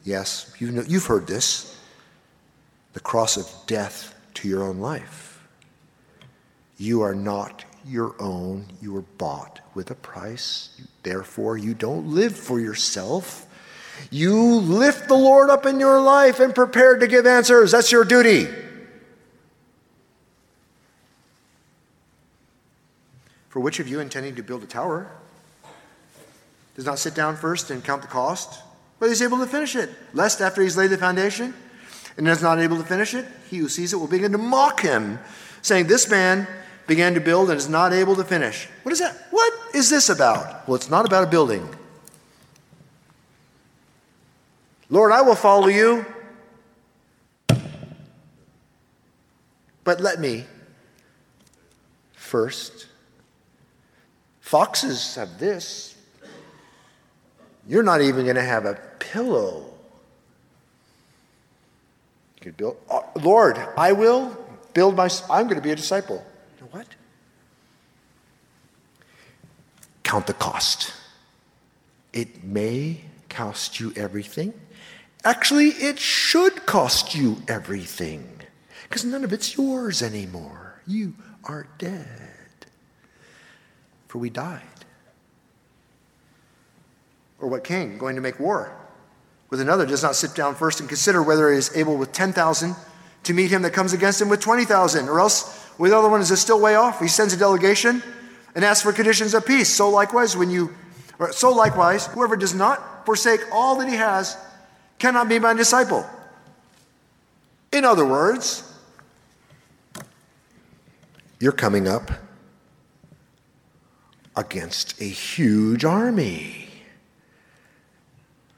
Yes, you know, you've heard this the cross of death to your own life. You are not your own, you were bought with a price. Therefore, you don't live for yourself. You lift the Lord up in your life and prepare to give answers. That's your duty. For which of you intending to build a tower does not sit down first and count the cost, whether he's able to finish it, lest after he's laid the foundation and is not able to finish it, he who sees it will begin to mock him, saying, This man began to build and is not able to finish. What is that? What is this about? Well, it's not about a building. Lord, I will follow you, but let me first. Foxes have this. You're not even going to have a pillow. You could build, oh, Lord, I will build my, I'm going to be a disciple. What? Count the cost. It may cost you everything. Actually, it should cost you everything because none of it's yours anymore. You are dead. For we died. Or what king going to make war with another does not sit down first and consider whether he is able with 10,000 to meet him that comes against him with 20,000, or else with the other one is still way off. He sends a delegation and asks for conditions of peace. So likewise, when you, so likewise, whoever does not forsake all that he has cannot be my disciple. In other words, you're coming up against a huge army.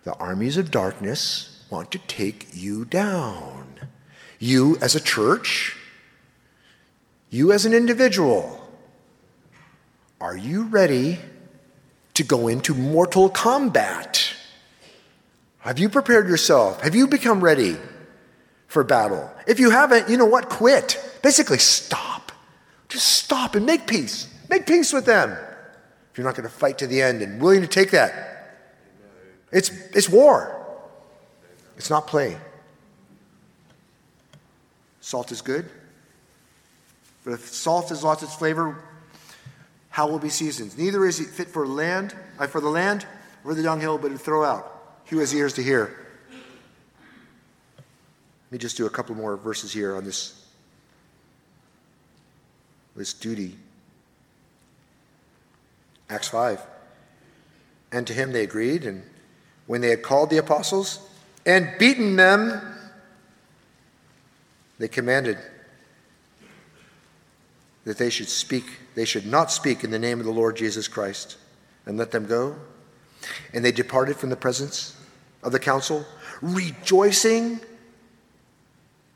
The armies of darkness want to take you down. You as a church, you as an individual. Are you ready to go into mortal combat? Have you prepared yourself? Have you become ready for battle? If you haven't, you know what? Quit. Basically, stop. Just stop and make peace. Make peace with them. You're not going to fight to the end and willing to take that, it's, it's war. It's not play. Salt is good, but if salt has lost its flavor, how will be seasoned? Neither is it fit for land, uh, for the land, or the dunghill, but to throw out. He who has ears to hear. Let me just do a couple more verses here on this, this duty. Acts 5. And to him they agreed, and when they had called the apostles and beaten them, they commanded that they should speak, they should not speak in the name of the Lord Jesus Christ, and let them go. And they departed from the presence of the council, rejoicing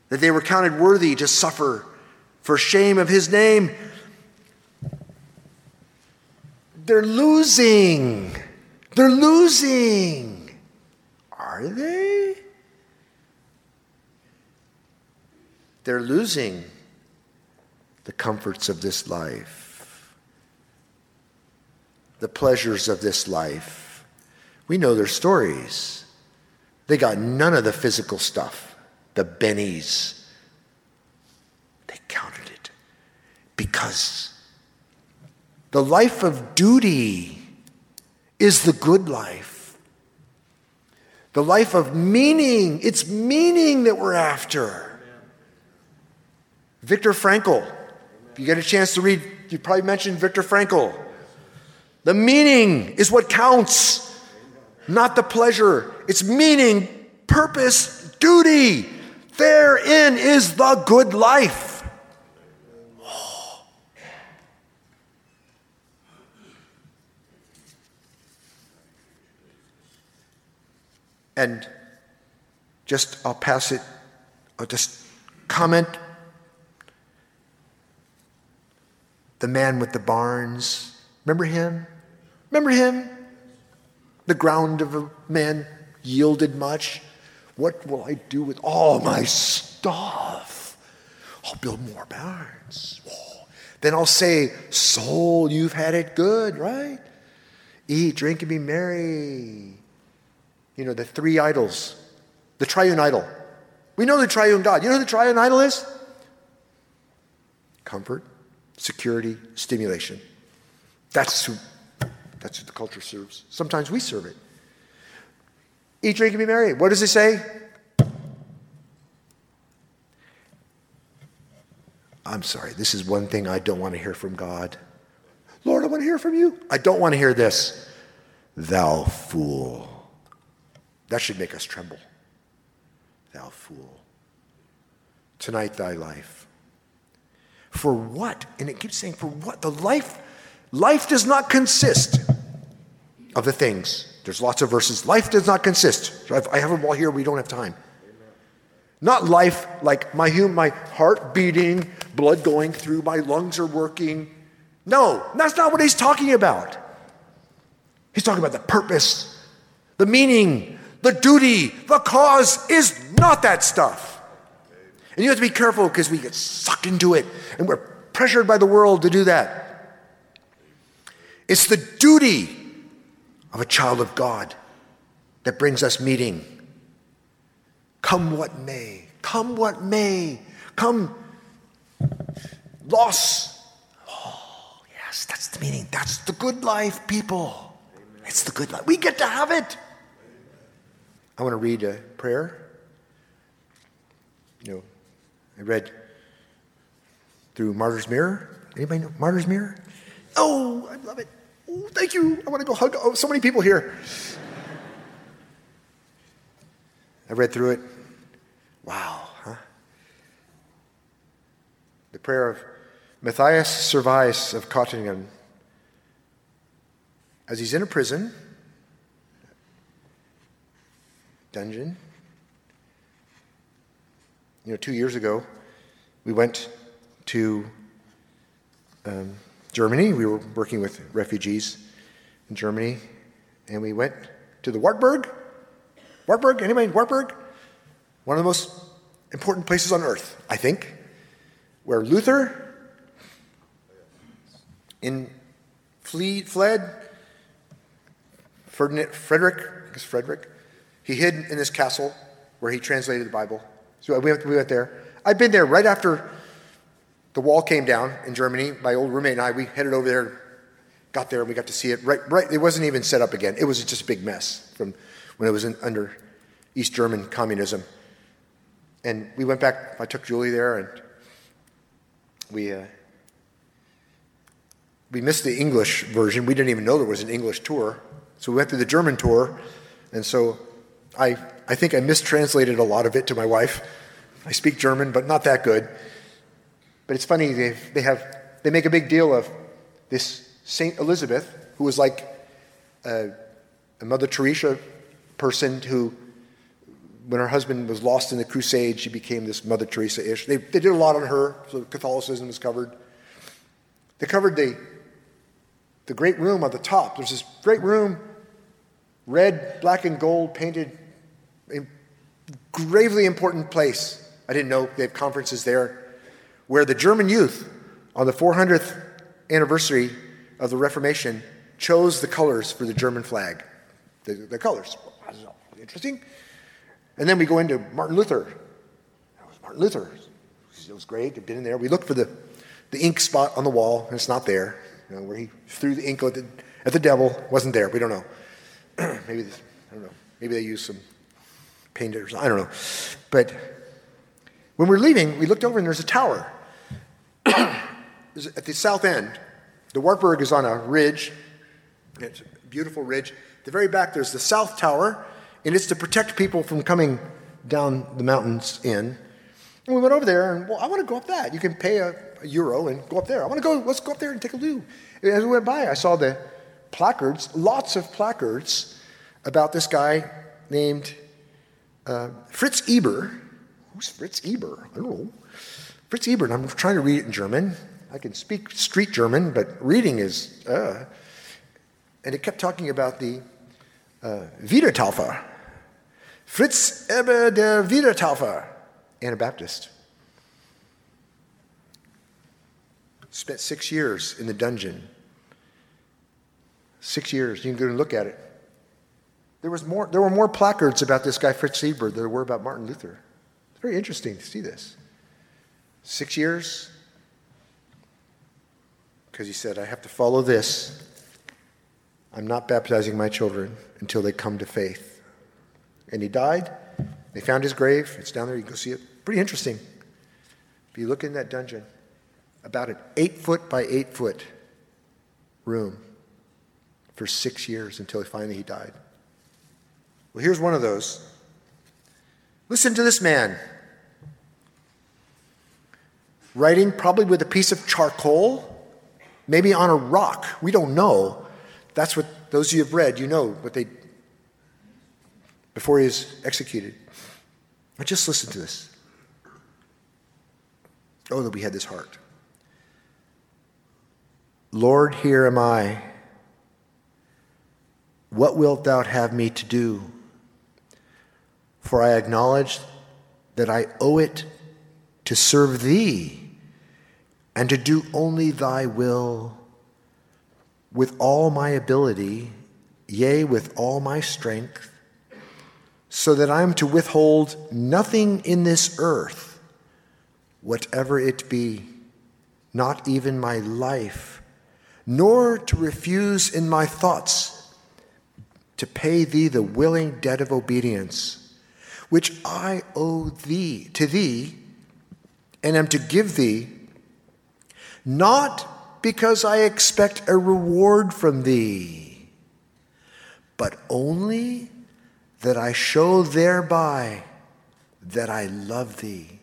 that they were counted worthy to suffer for shame of his name. They're losing. They're losing. Are they? They're losing the comforts of this life, the pleasures of this life. We know their stories. They got none of the physical stuff, the bennies. They counted it because the life of duty is the good life. The life of meaning, it's meaning that we're after. Viktor Frankl, if you get a chance to read, you probably mentioned Viktor Frankl. The meaning is what counts, not the pleasure. It's meaning, purpose, duty. Therein is the good life. And just, I'll pass it, I'll just comment. The man with the barns, remember him? Remember him? The ground of a man yielded much. What will I do with all my stuff? I'll build more barns. Then I'll say, Soul, you've had it good, right? Eat, drink, and be merry. You know, the three idols, the triune idol. We know the triune God. You know who the triune idol is? Comfort, security, stimulation. That's who, that's who the culture serves. Sometimes we serve it. Eat, drink, and be merry. What does it say? I'm sorry, this is one thing I don't want to hear from God. Lord, I want to hear from you. I don't want to hear this. Thou fool. That should make us tremble. Thou fool. Tonight, thy life. For what? And it keeps saying, for what? The life, life does not consist of the things. There's lots of verses. Life does not consist. I have them all here. We don't have time. Not life like my, hum- my heart beating, blood going through, my lungs are working. No, that's not what he's talking about. He's talking about the purpose, the meaning, the duty, the cause is not that stuff. And you have to be careful because we get sucked into it and we're pressured by the world to do that. It's the duty of a child of God that brings us meeting. Come what may, come what may, come loss. Oh, yes, that's the meaning. That's the good life, people. It's the good life. We get to have it. I want to read a prayer. You know, I read through Martyr's Mirror. Anybody know Martyr's Mirror? Oh, I love it. Oh, thank you. I want to go hug. Oh, so many people here. I read through it. Wow, huh? The prayer of Matthias Servais of Cottingen. As he's in a prison, dungeon. You know, two years ago, we went to um, Germany. We were working with refugees in Germany, and we went to the Wartburg. Wartburg, anybody? In Wartburg? One of the most important places on earth, I think, where Luther in flee, fled. Ferdinand, Frederick, I guess Frederick, he hid in this castle where he translated the Bible. So we went, we went there. I'd been there right after the wall came down in Germany. My old roommate and I, we headed over there, got there, and we got to see it. Right, right. It wasn't even set up again. It was just a big mess from when it was in, under East German communism. And we went back. I took Julie there, and we uh, we missed the English version. We didn't even know there was an English tour, so we went through the German tour. And so I, I think I mistranslated a lot of it to my wife. I speak German, but not that good. But it's funny, they, they, have, they make a big deal of this St. Elizabeth, who was like a, a Mother Teresa person who, when her husband was lost in the crusade, she became this Mother Teresa ish. They, they did a lot on her, so Catholicism was covered. They covered the, the great room on the top. There's this great room, red, black, and gold painted, gravely important place. I didn't know they have conferences there, where the German youth on the 400th anniversary of the Reformation chose the colors for the German flag. The, the colors. Interesting. And then we go into Martin Luther. That was Martin Luther. It was great. I've been in there. We looked for the, the ink spot on the wall, and it's not there. You know, where he threw the ink at the, at the devil wasn't there. We don't know. maybe this, I don't know. Maybe they used some painters. I don't know. But when we were leaving, we looked over and there's a tower. at the south end. The Wartburg is on a ridge. It's a beautiful ridge. At the very back, there's the South Tower, and it's to protect people from coming down the mountains in. And we went over there, and well, I want to go up that. You can pay a, a euro and go up there. I want to go, let's go up there and take a look. as we went by, I saw the placards, lots of placards about this guy named uh, Fritz Eber. Who's Fritz Eber? I don't know. Fritz Eber, I'm trying to read it in German. I can speak street German, but reading is, uh. And it kept talking about the uh, Wiedertaufer. Fritz Eber der Wiedertaufer, Anabaptist. Spent six years in the dungeon. Six years. You can go and look at it. There, was more, there were more placards about this guy, Fritz Eber, than there were about Martin Luther. It's very interesting to see this. Six years, because he said, I have to follow this. I'm not baptizing my children until they come to faith. And he died. They found his grave. It's down there. You can go see it. Pretty interesting. If you look in that dungeon, about an eight foot by eight foot room for six years until finally he died. Well, here's one of those. Listen to this man writing probably with a piece of charcoal maybe on a rock. We don't know. That's what those of you have read, you know what they, before he is executed. But just listen to this. Oh, that we had this heart. Lord, here am I. What wilt thou have me to do? For I acknowledge that I owe it to serve thee and to do only thy will with all my ability, yea, with all my strength, so that I am to withhold nothing in this earth, whatever it be, not even my life, nor to refuse in my thoughts to pay thee the willing debt of obedience, which I owe thee to thee, and am to give thee not because I expect a reward from thee, but only that I show thereby that I love thee,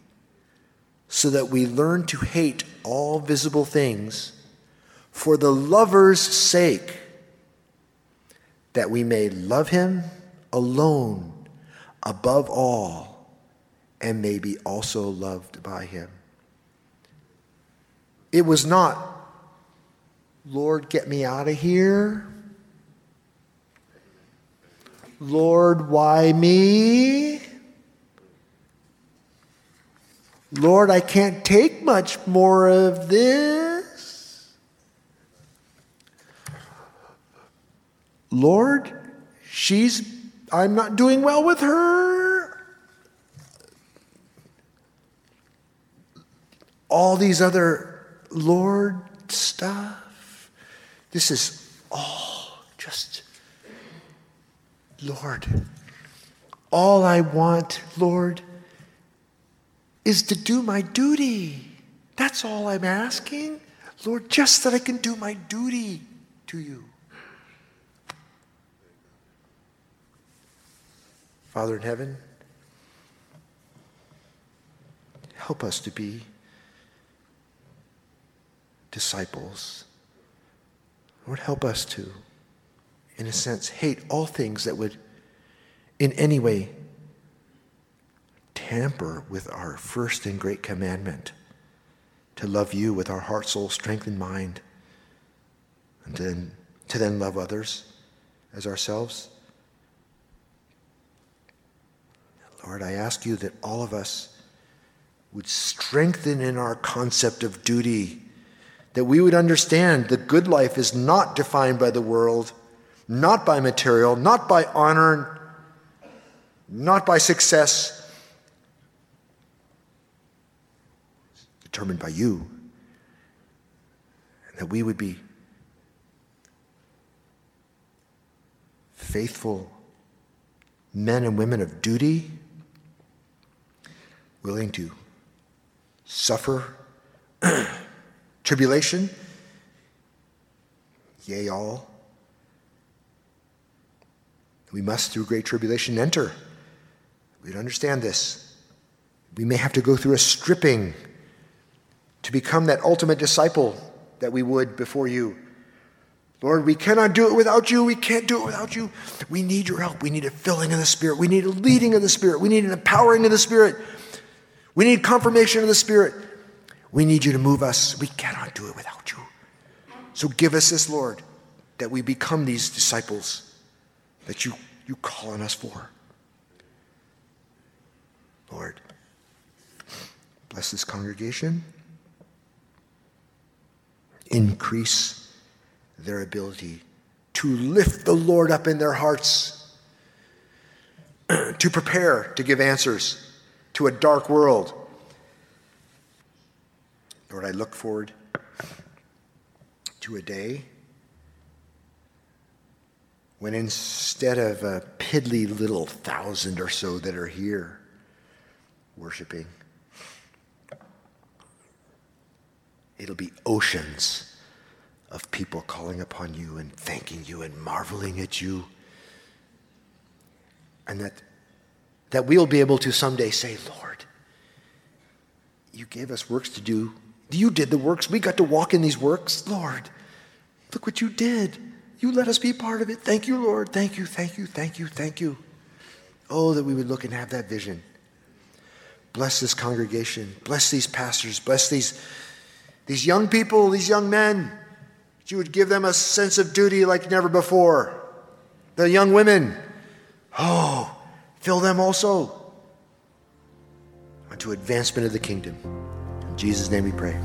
so that we learn to hate all visible things for the lover's sake, that we may love him alone above all and may be also loved by him. It was not, Lord, get me out of here. Lord, why me? Lord, I can't take much more of this. Lord, she's, I'm not doing well with her. All these other Lord stuff. This is all just, Lord, all I want, Lord, is to do my duty. That's all I'm asking. Lord, just that I can do my duty to you. Father in heaven, help us to be disciples. Lord, help us to, in a sense, hate all things that would in any way tamper with our first and great commandment to love you with our heart, soul, strength, and mind. and then, to then love others as ourselves. Lord, I ask you that all of us would strengthen in our concept of duty, that we would understand the good life is not defined by the world, not by material, not by honor, not by success, determined by you. And that we would be faithful men and women of duty, willing to suffer tribulation, yea, all. We must, through great tribulation, enter. We'd understand this. We may have to go through a stripping to become that ultimate disciple that we would before you. Lord, we cannot do it without you. We can't do it without you. We need your help. We need a filling of the Spirit. We need a leading of the Spirit. We need an empowering of the Spirit. We need confirmation of the Spirit. We need you to move us. We cannot do it without you. So give us this, Lord, that we become these disciples that you, you call on us for. Lord, bless this congregation increase their ability to lift the Lord up in their hearts, to prepare to give answers to a dark world. Lord, I look forward to a day when instead of a piddly little thousand or so that are here worshiping, It'll be oceans of people calling upon you and thanking you and marveling at you. And that, that we'll be able to someday say, Lord, you gave us works to do. You did the works. We got to walk in these works. Lord, look what you did. You let us be part of it. Thank you, Lord. Thank you, thank you, thank you, thank you. Oh, that we would look and have that vision. Bless this congregation. Bless these pastors. Bless these these young people, these young men, that you would give them a sense of duty like never before. The young women, oh, fill them also unto advancement of the kingdom. In Jesus' name we pray.